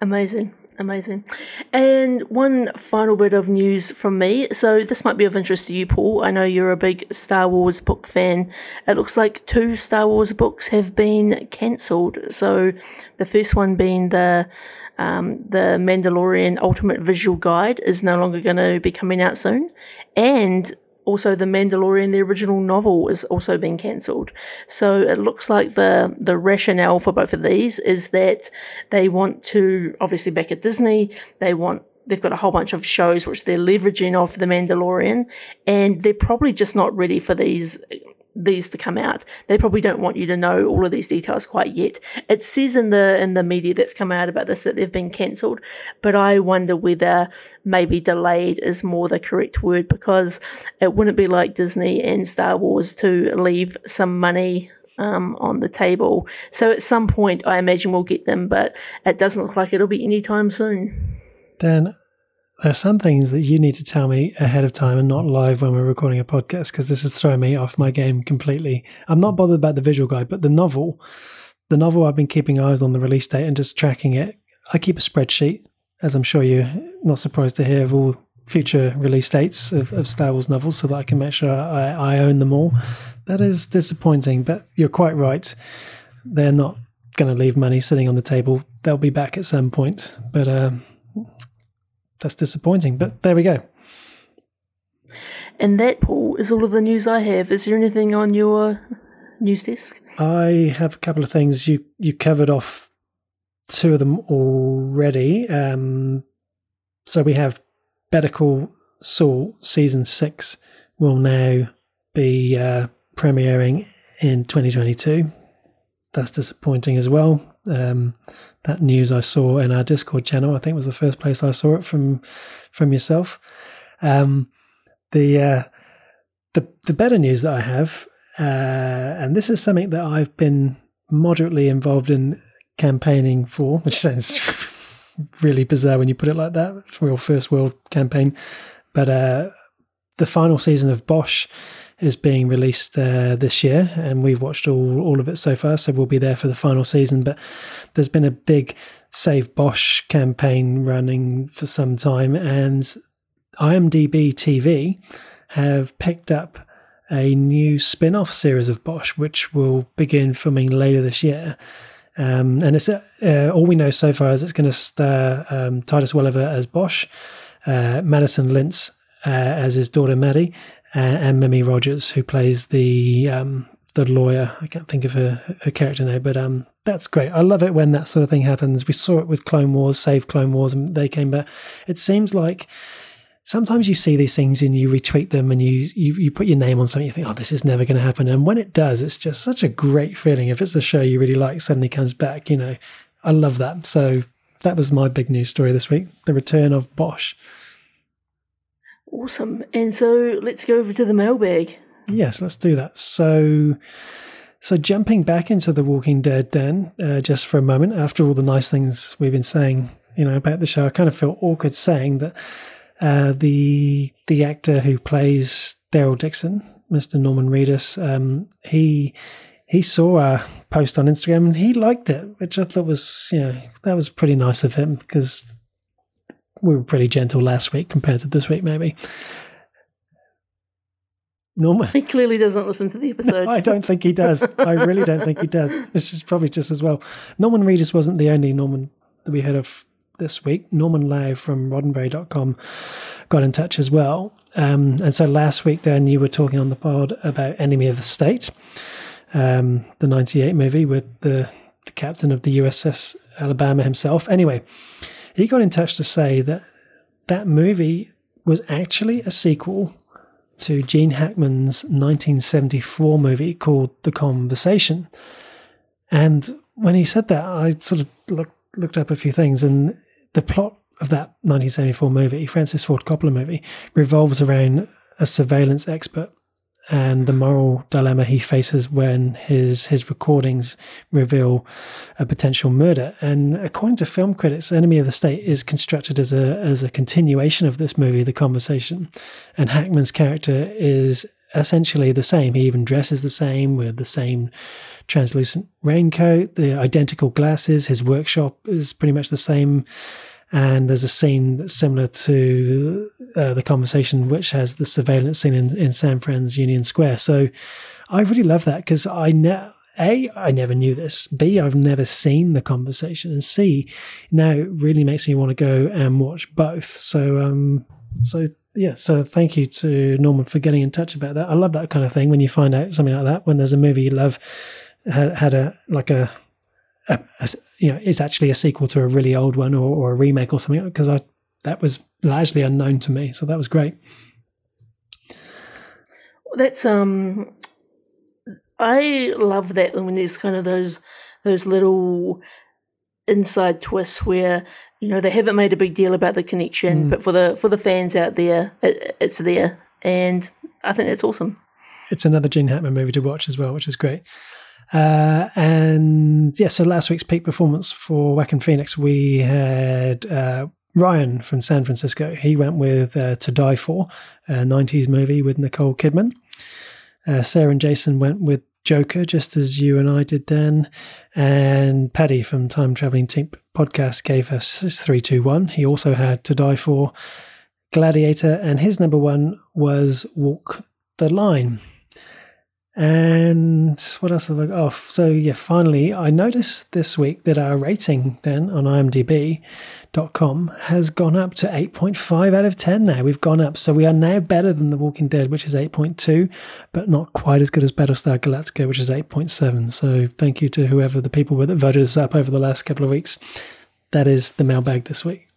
Amazing. Amazing. And one final bit of news from me. So, this might be of interest to you, Paul. I know you're a big Star Wars book fan. It looks like two Star Wars books have been cancelled. So, the first one being the Um, the Mandalorian Ultimate Visual Guide is no longer going to be coming out soon. And also the Mandalorian, the original novel, is also being cancelled. So it looks like the the rationale for both of these is that they want to obviously back at Disney, they want they've got a whole bunch of shows which they're leveraging off the Mandalorian, and they're probably just not ready for these these to come out. They probably don't want you to know all of these details quite yet. It says in the in the media that's come out about this that they've been cancelled, but I wonder whether maybe delayed is more the correct word because it wouldn't be like Disney and Star Wars to leave some money um, on the table. So at some point, I imagine we'll get them, but it doesn't look like it'll be anytime soon. Dan, there are some things that you need to tell me ahead of time and not live when we're recording a podcast because this is throwing me off my game completely. I'm not bothered about the visual guide, but the novel, the novel I've been keeping eyes on the release date and just tracking it. I keep a spreadsheet, as I'm sure you're not surprised to hear, of all future release dates of, of Star Wars novels so that I can make sure I, I own them all. That is disappointing, but you're quite right. They're not going to leave money sitting on the table. They'll be back at some point, but. Um, that's disappointing. But there we go. And that, Paul, is all of the news I have. Is there anything on your news desk? I have a couple of things. You you covered off two of them already. Um, so we have Better Call Saul season six will now be uh, premiering in 2022. That's disappointing as well. Um, that news I saw in our Discord channel. I think was the first place I saw it from from yourself. Um, the uh, the the better news that I have, uh, and this is something that I've been moderately involved in campaigning for, which sounds really bizarre when you put it like that for your first world campaign. But uh, the final season of Bosch is being released uh, this year, and we've watched all all of it so far. So we'll be there for the final season. But there's been a big Save Bosch campaign running for some time, and IMDb TV have picked up a new spin-off series of Bosch, which will begin filming later this year. Um, and it's uh, all we know so far is it's going to star um, Titus Welliver as Bosch, uh, Madison Lintz uh, as his daughter Maddie, and, and Mimi Rogers, who plays the um, the lawyer. I can't think of her, her character now, but um, that's great. I love it when that sort of thing happens. We saw it with Clone Wars, Save Clone Wars, and they came back. It seems like sometimes you see these things and you retweet them and you, you, you put your name on something, you think, oh, this is never going to happen. And when it does, it's just such a great feeling. If it's a show you really like, suddenly comes back, you know, I love that. So that was my big news story this week the return of Bosch. Awesome. And so let's go over to the mailbag. Yes, let's do that. So, so jumping back into The Walking Dead, Dan, uh, just for a moment, after all the nice things we've been saying, you know, about the show, I kind of feel awkward saying that uh, the the actor who plays Daryl Dixon, Mr. Norman Reedus, um, he he saw a post on Instagram and he liked it, which I thought was, you know, that was pretty nice of him because we were pretty gentle last week compared to this week, maybe. Norman. He clearly doesn't listen to the episodes. No, I don't think he does. I really don't think he does. It's just probably just as well. Norman Reedus wasn't the only Norman that we heard of this week. Norman Lau from roddenberry.com got in touch as well. Um, and so last week, Dan, you were talking on the pod about Enemy of the State, um, the 98 movie with the, the captain of the USS Alabama himself. Anyway, he got in touch to say that that movie was actually a sequel to Gene Hackman's 1974 movie called The Conversation. And when he said that, I sort of looked, looked up a few things, and the plot of that 1974 movie, Francis Ford Coppola movie, revolves around a surveillance expert and the moral dilemma he faces when his his recordings reveal a potential murder. And according to film critics, Enemy of the State is constructed as a as a continuation of this movie, The Conversation. And Hackman's character is essentially the same. He even dresses the same with the same translucent raincoat, the identical glasses. His workshop is pretty much the same and there's a scene that's similar to uh, the conversation, which has the surveillance scene in, in San Fran's Union Square. So I really love that because I know A, I never knew this. B, I've never seen the conversation. And C, now it really makes me want to go and watch both. So, um, so yeah, so thank you to Norman for getting in touch about that. I love that kind of thing when you find out something like that when there's a movie you love had, had a like a, a, a you know is actually a sequel to a really old one or, or a remake or something because I that was largely unknown to me, so that was great. That's um, I love that when there's kind of those those little inside twists where you know they haven't made a big deal about the connection, mm. but for the for the fans out there, it, it's there, and I think that's awesome. It's another Gene Hackman movie to watch as well, which is great. Uh, and yeah, so last week's peak performance for Joaquin Phoenix, we had uh, Ryan from San Francisco. He went with uh, To Die For, a 90s movie with Nicole Kidman. Uh, Sarah and Jason went with Joker, just as you and I did then. And Paddy from Time Traveling Team podcast gave us his 321. He also had To Die For, Gladiator, and his number one was Walk the Line. And what else have I got off? So, yeah, finally, I noticed this week that our rating then on IMDb.com has gone up to 8.5 out of 10 now. We've gone up. So, we are now better than The Walking Dead, which is 8.2, but not quite as good as Battlestar Galactica, which is 8.7. So, thank you to whoever the people were that voted us up over the last couple of weeks. That is the mailbag this week.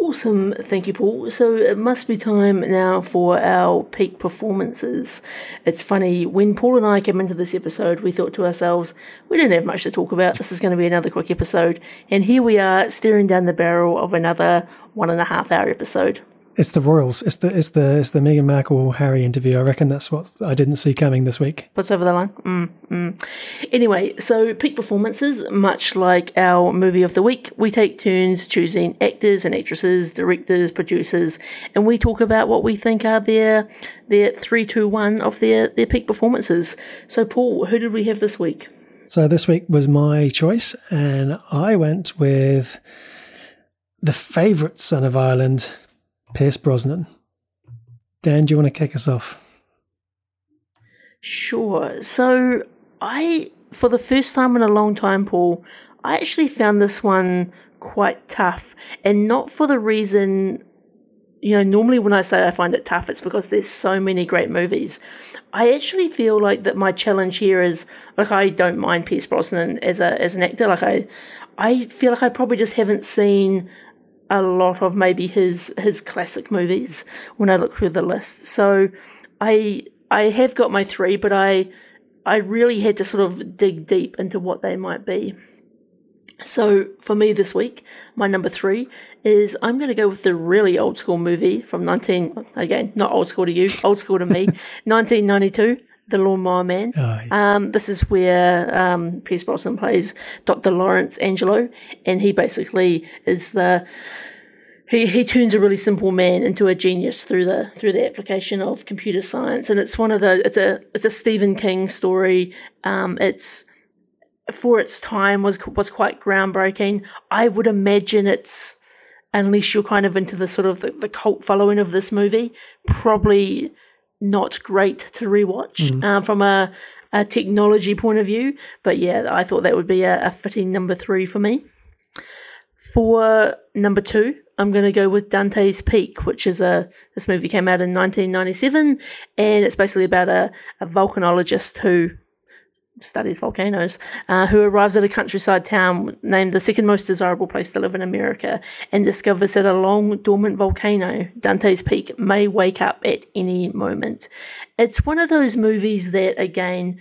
Awesome, thank you, Paul. So it must be time now for our peak performances. It's funny, when Paul and I came into this episode, we thought to ourselves, we didn't have much to talk about. This is going to be another quick episode. And here we are, staring down the barrel of another one and a half hour episode. It's the royals. It's the it's the it's the Meghan Markle Harry interview. I reckon that's what I didn't see coming this week. What's over the line? Mm, mm. Anyway, so peak performances, much like our movie of the week, we take turns choosing actors and actresses, directors, producers, and we talk about what we think are their their three, two, one of their their peak performances. So, Paul, who did we have this week? So this week was my choice, and I went with the favourite son of Ireland, Pierce Brosnan. Dan, do you want to kick us off? Sure. So, I, for the first time in a long time, Paul, I actually found this one quite tough. And not for the reason, you know, normally when I say I find it tough, it's because there's so many great movies. I actually feel like that my challenge here is like I don't mind Pierce Brosnan as a as an actor. Like I I feel like I probably just haven't seen a lot of maybe his his classic movies when I look through the list. So I I have got my three, but I I really had to sort of dig deep into what they might be. So for me this week, my number three is I'm going to go with the really old school movie from 19 again not old school to you, old school to me, 1992. The Lawnmower Man. Oh, yeah. um, this is where um, Pierce Brosnan plays Dr. Lawrence Angelo, and he basically is the he, he turns a really simple man into a genius through the through the application of computer science, and it's one of the it's a it's a Stephen King story. Um, it's for its time was was quite groundbreaking. I would imagine it's unless you're kind of into the sort of the, the cult following of this movie, probably not great to rewatch mm. um, from a, a technology point of view. But yeah, I thought that would be a, a fitting number three for me. For number two, I'm going to go with Dante's Peak, which is a this movie came out in 1997, and it's basically about a, a volcanologist who studies volcanoes, uh, who arrives at a countryside town named the second most desirable place to live in America and discovers that a long dormant volcano, Dante's Peak, may wake up at any moment. It's one of those movies that, again,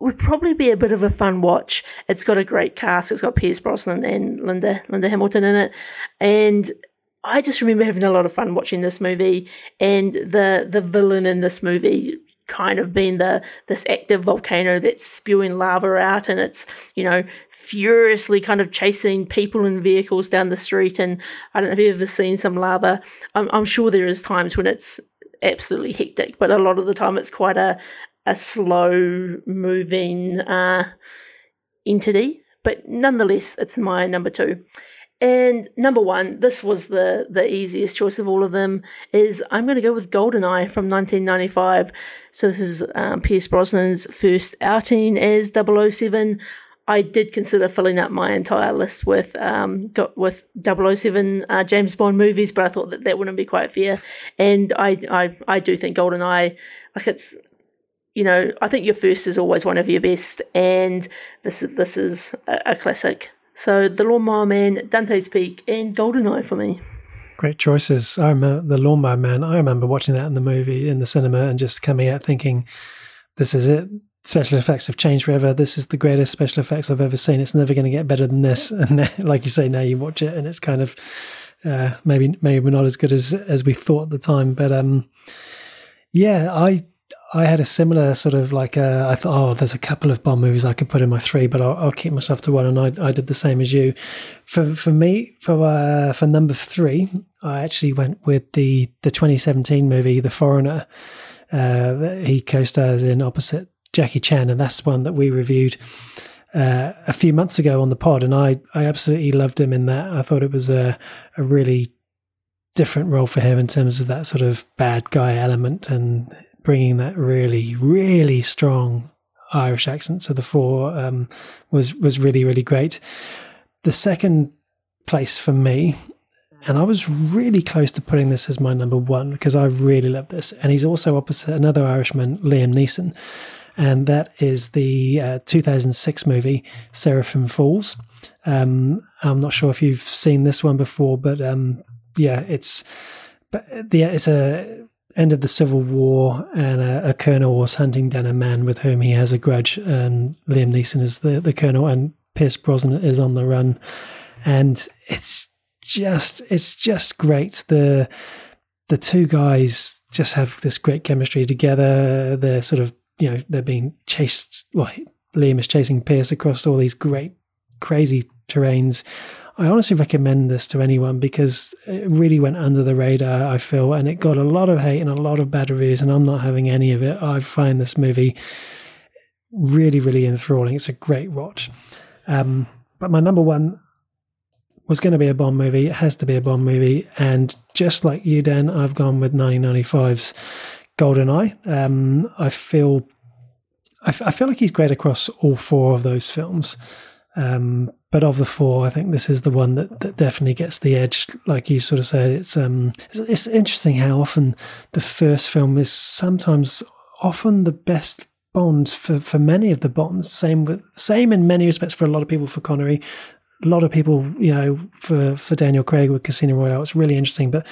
would probably be a bit of a fun watch. It's got a great cast. It's got Pierce Brosnan and Linda Linda Hamilton in it, and I just remember having a lot of fun watching this movie. And the the villain in this movie kind of being the this active volcano that's spewing lava out and it's you know furiously kind of chasing people and vehicles down the street. And i don't know if you've ever seen some lava. I'm, I'm sure there is times when it's absolutely hectic but a lot of the time it's quite a a slow moving uh, entity. But nonetheless it's my number two And number one, this was the the easiest choice of all of them. Is I'm going to go with Goldeneye from 1995. So this is um, Pierce Brosnan's first outing as 007. I did consider filling up my entire list with um with 007 uh, James Bond movies, but I thought that that wouldn't be quite fair. And I I I do think Goldeneye like it's you know I think your first is always one of your best, and this is this is a, a classic. So the Lawnmower Man, Dante's Peak, and Goldeneye for me. Great choices. I remember the Lawnmower Man. I remember watching that in the movie in the cinema and just coming out thinking, "This is it special effects have changed forever. This is the greatest special effects I've ever seen. It's never going to get better than this. And then, like you say, now you watch it and it's kind of uh, maybe maybe not as good as as we thought at the time. But um, yeah, I I had a similar sort of like uh, I thought, oh, there's a couple of Bond movies I could put in my three, but I'll, I'll keep myself to one, and I, I did the same as you. For for me, for uh, for number three, I actually went with the the 2017 movie, The Foreigner. Uh, he co-stars in opposite Jackie Chan, and that's one that we reviewed uh, a few months ago on the pod, and I I absolutely loved him in that. I thought it was a a really different role for him in terms of that sort of bad guy element and bringing that really really strong Irish accent to the fore um, was was really really great. The second place for me and I was really close to putting this as my number one because I really love this. And he's also opposite another Irishman, Liam Neeson and that is the uh, 2006 movie Seraphim Falls. Um, I'm not sure if you've seen this one before, but um, yeah, it's but the it's a end of the Civil War, and a, a, colonel was hunting down a man with whom he has a grudge, and Liam Neeson is the the colonel, and Pierce Brosnan is on the run, and it's just it's just great the the two guys just have this great chemistry together. They're sort of you know they're being chased. Well, Liam is chasing Pierce across all these great, crazy terrains. I honestly recommend this to anyone because it really went under the radar. I feel, and it got a lot of hate and a lot of bad reviews, and I'm not having any of it. I find this movie really, really enthralling. It's a great watch. Um, but my number one was going to be a Bond movie. It has to be a Bond movie, and just like you, Dan, I've gone with 1995's GoldenEye. Um, I feel I, f- I feel like he's great across all four of those films. Um, but of the four, I think this is the one that, that definitely gets the edge. Like you sort of said, it's um, it's, it's interesting how often the first film is sometimes often the best Bond for, for many of the Bonds. Same with same in many respects for a lot of people for Connery. A lot of people, you know, for for Daniel Craig with Casino Royale, it's really interesting. But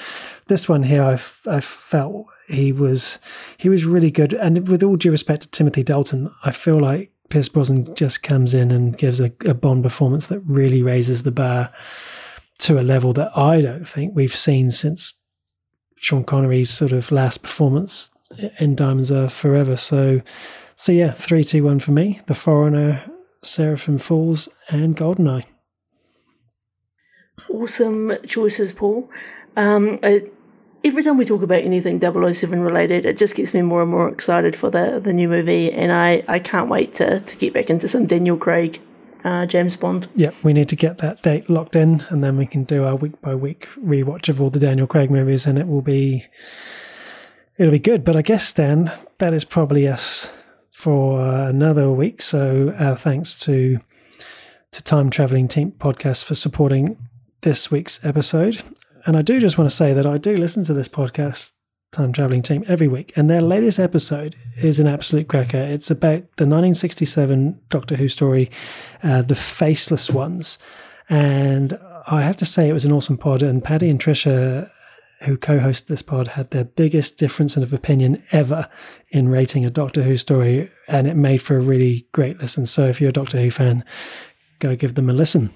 this one here, I I felt he was he was really good. And with all due respect to Timothy Dalton, I feel like Pierce Brosnan just comes in and gives a, a Bond performance that really raises the bar to a level that I don't think we've seen since Sean Connery's sort of last performance in Diamonds Are Forever. So, so yeah, three, two, one for me. The Foreigner, Seraphim Falls, and Goldeneye. Awesome choices, Paul. Um, I, every time we talk about anything 007 related, it just gets me more and more excited for the, the new movie, and I, I can't wait to, to get back into some Daniel Craig uh, James Bond. Yep, we need to get that date locked in, and then we can do our week by week rewatch of all the Daniel Craig movies, and it will be it'll be good. But I guess Dan, that is probably us for another week. So uh, thanks to to Time Traveling Team Podcast for supporting this week's episode. And I do just want to say that I do listen to this podcast, Time Traveling Team, every week. And their latest episode is an absolute cracker. It's about the 1967 Doctor Who story, uh, The Faceless Ones. And I have to say, it was an awesome pod. And Paddy and Trisha, who co hosted this pod, had their biggest difference of opinion ever in rating a Doctor Who story. And it made for a really great listen. So if you're a Doctor Who fan, go give them a listen.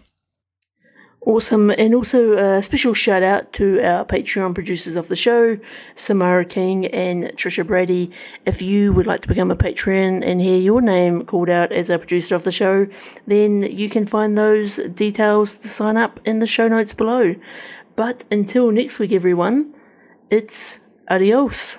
Awesome. And also a special shout out to our Patreon producers of the show, Samara King and Trisha Brady. If you would like to become a patron and hear your name called out as a producer of the show, then you can find those details to sign up in the show notes below. But until next week, everyone, it's adios.